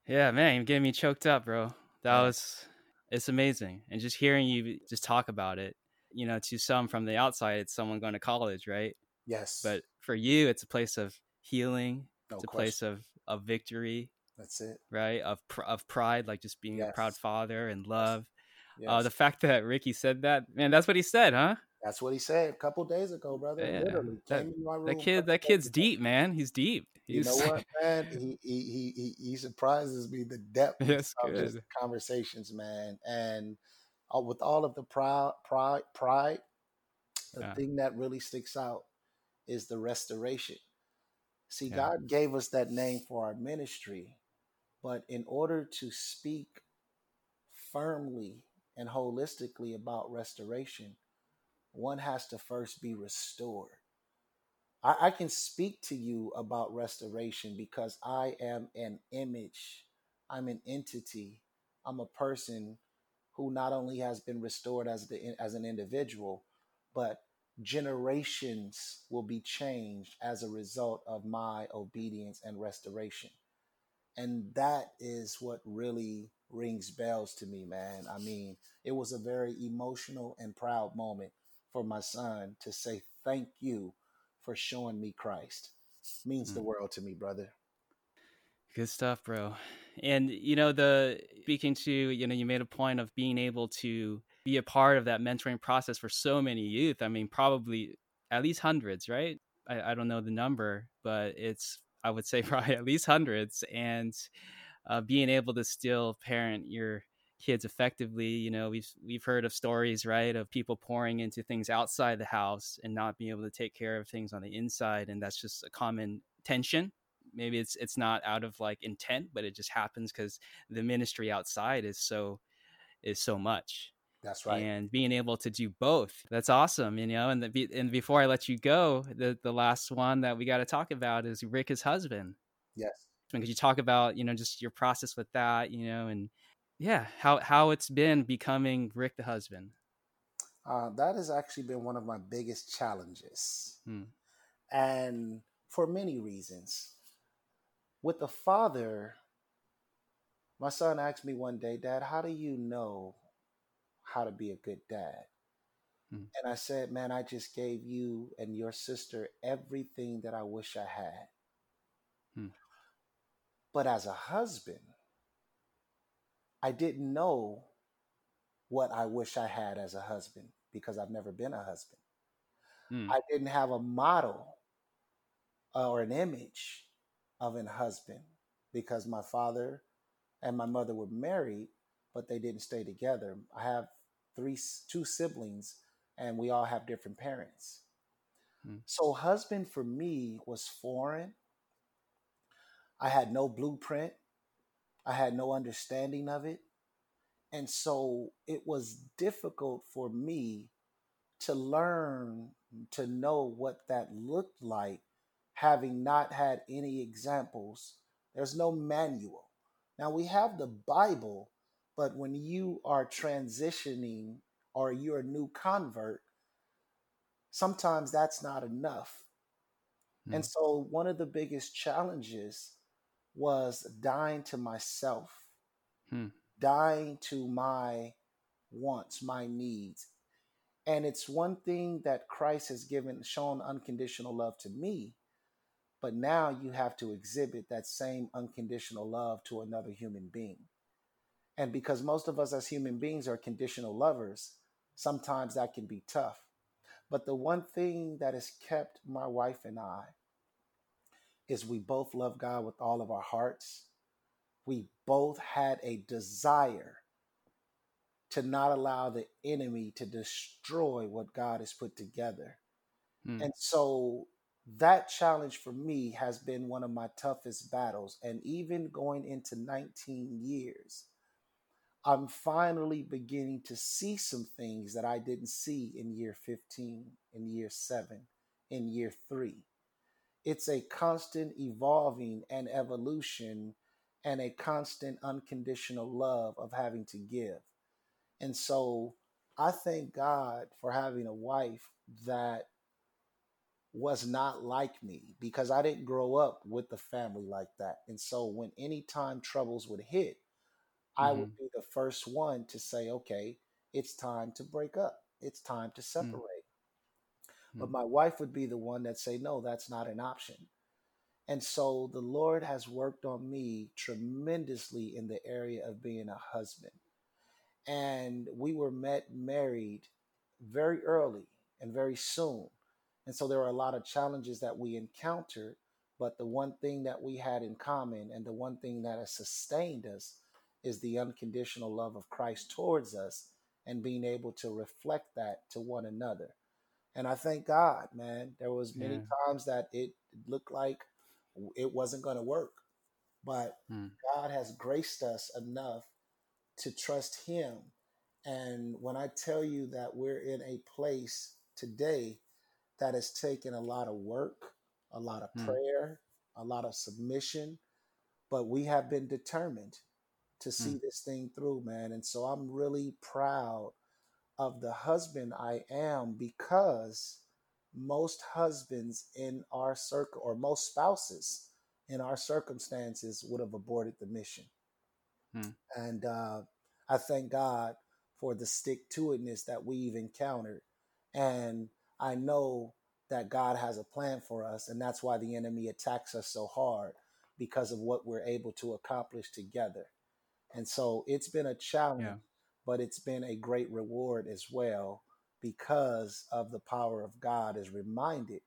Yeah, man, you're getting me choked up, bro. That yeah. was it's amazing. And just hearing you just talk about it, you know, to some from the outside, it's someone going to college, right? Yes. But for you, it's a place of healing. No it's a question. place of, of victory. That's it. Right. Of, of pride, like just being yes. a proud father and love. Yes. Uh, the fact that Ricky said that, man, that's what he said, huh? That's what he said a couple days ago, brother. Yeah. Literally. That, that kid, that kid's deep, man. He's deep. He's... You know what, [LAUGHS] man? He, he he he surprises me the depth [LAUGHS] yes, of good. his conversations, man. And with all of the pride, pride, pride, the yeah. thing that really sticks out is the restoration. See, yeah. God gave us that name for our ministry, but in order to speak firmly and holistically about restoration, one has to first be restored. I, I, can speak to you about restoration because I am an image, I'm an entity, I'm a person who not only has been restored as the as an individual, but generations will be changed as a result of my obedience and restoration. And that is what really rings bells to me, man. I mean, it was a very emotional and proud moment for my son to say thank you for showing me Christ. It means mm. the world to me, brother. Good stuff, bro. And you know, the speaking to, you know, you made a point of being able to be a part of that mentoring process for so many youth. I mean, probably at least hundreds, right? I, I don't know the number, but it's I would say [LAUGHS] probably at least hundreds. And uh, being able to still parent your kids effectively you know we've we've heard of stories right of people pouring into things outside the house and not being able to take care of things on the inside and that's just a common tension maybe it's it's not out of like intent but it just happens because the ministry outside is so is so much that's right. and being able to do both. That's awesome you know and the, and before i let you go the the last one that we got to talk about is rick his husband. Yes. Because you talk about you know just your process with that you know and yeah how how it's been becoming rick the husband? Uh, that has actually been one of my biggest challenges hmm. and for many reasons. With the father my son asked me one day dad how do you know how to be a good dad hmm. and i said man i just gave you and your sister everything that i wish i had hmm. but as a husband I didn't know what I wish I had as a husband because I've never been a husband. Mm. I didn't have a model uh, or an image of a husband because my father and my mother were married, but they didn't stay together. I have three, two siblings, and we all have different parents. Mm. So, husband for me was foreign. I had no blueprint. I had no understanding of it. And so it was difficult for me to learn to know what that looked like, having not had any examples. There's no manual. Now we have the Bible, but when you are transitioning or you're a new convert, sometimes that's not enough. Mm. And so one of the biggest challenges was dying to myself, hmm. dying to my wants, my needs. And it's one thing that Christ has given, shown unconditional love to me, but now you have to exhibit that same unconditional love to another human being. And because most of us as human beings are conditional lovers, sometimes that can be tough. But the one thing that has kept my wife and I is we both love God with all of our hearts. We both had a desire to not allow the enemy to destroy what God has put together. Hmm. And so that challenge for me has been one of my toughest battles. And even going into 19 years, I'm finally beginning to see some things that I didn't see in year 15, in year seven, in year three it's a constant evolving and evolution and a constant unconditional love of having to give. And so I thank God for having a wife that was not like me because I didn't grow up with a family like that. And so when any time troubles would hit, mm-hmm. I would mm-hmm. be the first one to say, okay, it's time to break up. It's time to mm. separate. Mm-hmm. But my wife would be the one that say, no, that's not an option. And so the Lord has worked on me tremendously in the area of being a husband. And we were met married very early and very soon. And so there were a lot of challenges that we encountered. But the one thing that we had in common and the one thing that has sustained us is the unconditional love of Christ towards us and being able to reflect that to one another. And I thank God, man. There was many yeah. times that it looked like it wasn't going to work, but hmm. God has graced us enough to trust Him. And when I tell you that we're in a place today that has taken a lot of work, a lot of hmm. prayer, a lot of submission, but we have been determined. To see mm. this thing through, man. And so I'm really proud of the husband I am because most husbands in our circle or most spouses in our circumstances would have aborted the mission. Hmm. And uh, I thank God for the stick to itness that we've encountered. And I know that God has a plan for us. And that's why the enemy attacks us so hard because of what we're able to accomplish together. And so it's been a challenge, yeah. but it's been a great reward as well because of the power of God is reminded.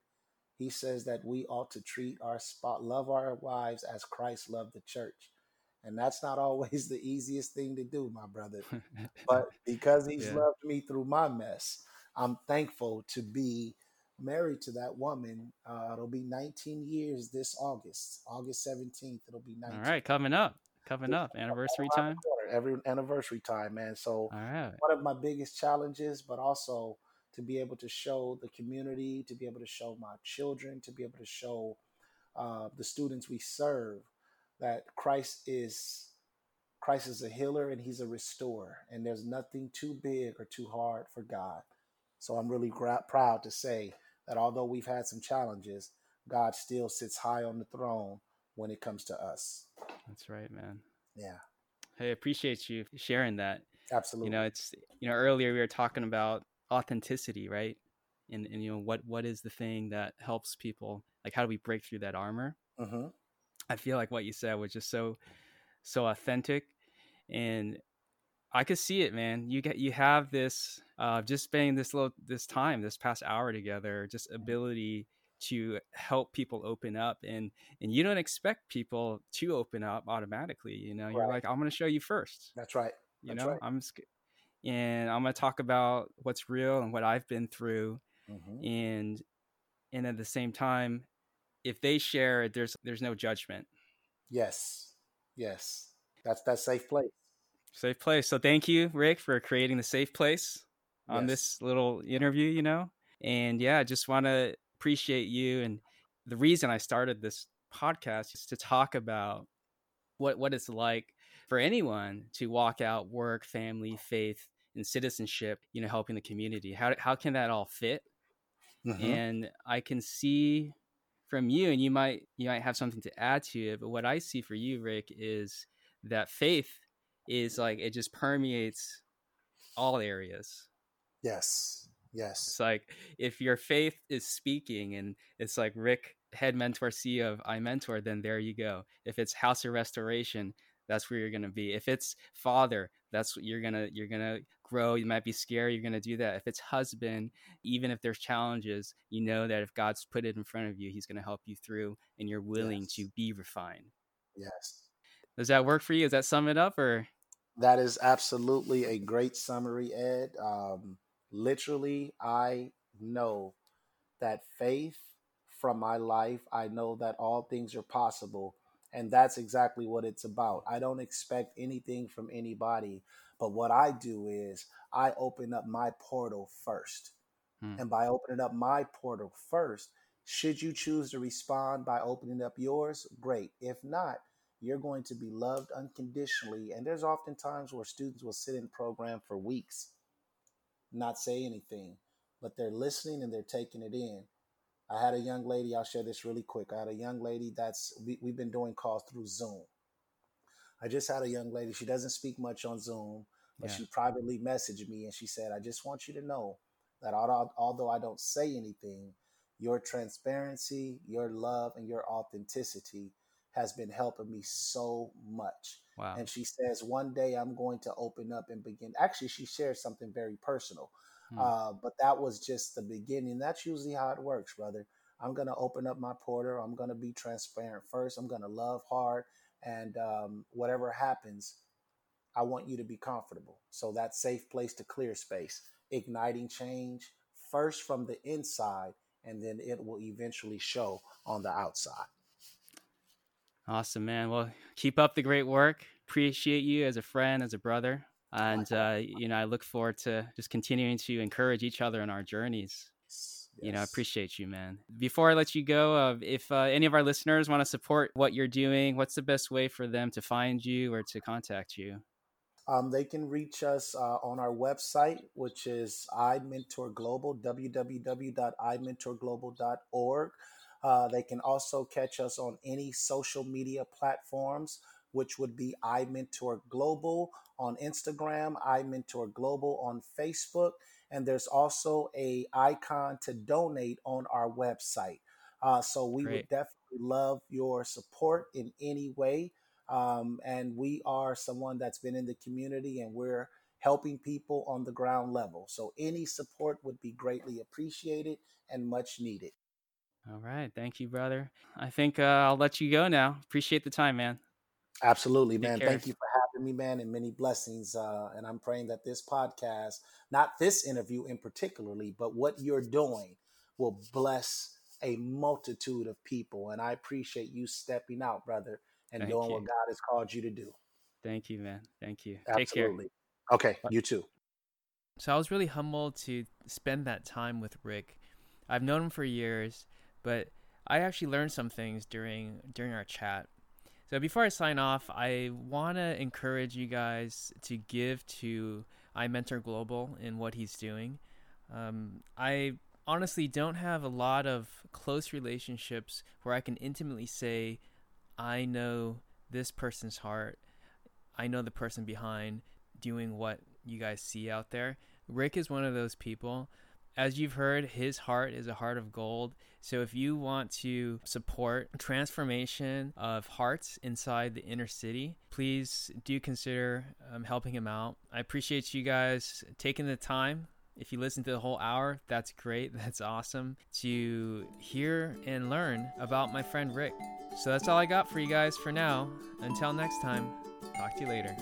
He says that we ought to treat our spot, love our wives as Christ loved the church. And that's not [LAUGHS] always the easiest thing to do, my brother. but [LAUGHS] because he's yeah. loved me through my mess, I'm thankful to be married to that woman. Uh, it'll be 19 years this August, August 17th. It'll be 19. All right, coming up, coming up, anniversary time. Every anniversary time, man. So one of my biggest challenges, but also to be able to show the community, to be able to show my children, to be able to show uh, the students we serve that Christ is Christ is a healer and he's a restorer and there's nothing too big or too hard for God. So I'm really gra- proud to say that although we've had some challenges, God still sits high on the throne when it comes to us. That's right, man. Yeah. I appreciate you sharing that. Absolutely. You know, it's you know earlier we were talking about authenticity, right? And and you know what what is the thing that helps people? Like how do we break through that armor? Mm-hmm. I feel like what you said was just so so authentic, and I could see it, man. You get you have this uh, just spending this little this time, this past hour together, just mm-hmm. ability to help people open up and and you don't expect people to open up automatically you know you're like i'm going to show you first that's right you that's know right. i'm and i'm going to talk about what's real and what i've been through mm-hmm. and and at the same time if they share there's there's no judgment yes yes that's that safe place safe place so thank you rick for creating the safe place on yes. this little interview you know and yeah i just want to appreciate you. And the reason I started this podcast is to talk about what what it's like for anyone to walk out work, family, faith, and citizenship. You know, helping the community. How how can that all fit? Mm-hmm. And I can see from you, and you might you might have something to add to it. But what I see for you, Rick, is that faith is like it just permeates all areas. Yes. Yes. It's like if your faith is speaking and it's like Rick, head mentor CEO of iMentor, then there you go. If it's House of Restoration, that's where you're gonna be. If it's father, that's what you're gonna you're gonna grow. You might be scared, you're gonna do that. If it's husband, even if there's challenges, you know that if God's put it in front of you, He's gonna help you through, and you're willing yes. to be refined. Yes. Does that work for you? Does that sum it up, or? That is absolutely a great summary, Ed. Um, literally, I know that faith from my life, I know that all things are possible. And that's exactly what it's about. I don't expect anything from anybody. But what I do is I open up my portal first. Hmm. And by opening up my portal first, should you choose to respond by opening up yours, great. If not, you're going to be loved unconditionally. And there's often times where students will sit in program for weeks not say anything, but they're listening and they're taking it in. I had a young lady, I'll share this really quick. I had a young lady that's, we, we've been doing calls through Zoom. I just had a young lady, she doesn't speak much on Zoom, but yeah. she privately messaged me and she said, I just want you to know that although I don't say anything, your transparency, your love, and your authenticity has been helping me so much. Wow. And she says, one day I'm going to open up and begin. Actually, she shares something very personal. Hmm. Uh, but that was just the beginning. That's usually how it works, brother. I'm going to open up my portal. I'm going to be transparent first. I'm going to love hard. And um, whatever happens, I want you to be comfortable. So that safe place to clear space, igniting change first from the inside, and then it will eventually show on the outside. Awesome, man. Well, keep up the great work. Appreciate you as a friend, as a brother. And, uh, you know, I look forward to just continuing to encourage each other in our journeys. you know, I appreciate you, man. Before I let you go, uh, if uh, any of our listeners want to support what you're doing, what's the best way for them to find you or to contact you? Um, they can reach us uh, on our website, which is iMentor Global, www.imentorglobal.org. Uh, they can also catch us on any social media platforms, which would be iMentor Global on Instagram, iMentor Global on Facebook, and there's also a icon to donate on our website. Uh, so we Great. would definitely love your support in any way. Um, and we are someone that's been in the community and we're helping people on the ground level. So any support would be greatly appreciated and much needed. All right. Thank you, brother. I think uh, I'll let you go now. Appreciate the time, man. Absolutely, man. Thank you for having me, man, and many blessings. Uh, and I'm praying that this podcast, not this interview in particularly, but what you're doing will bless a multitude of people. And I appreciate you stepping out, brother, and Thank doing you. what God has called you to do. Thank you, man. Thank you. Absolutely. Okay, you too. So I was really humbled to spend that time with Rick. I've known him for years, but I actually learned some things during during our chat. So before I sign off, I want to encourage you guys to give to iMentor Global in what he's doing. Um, I honestly don't have a lot of close relationships where I can intimately say, I know this person's heart. I know the person behind doing what you guys see out there. Rick is one of those people. As you've heard, his heart is a heart of gold. So if you want to support transformation of hearts inside the inner city, please do consider um, helping him out. I appreciate you guys taking the time if you listen to the whole hour, that's great. [LAUGHS] That's awesome to hear and learn about my friend Rick. So that's all I got for you guys for now. Until next time, talk to you later.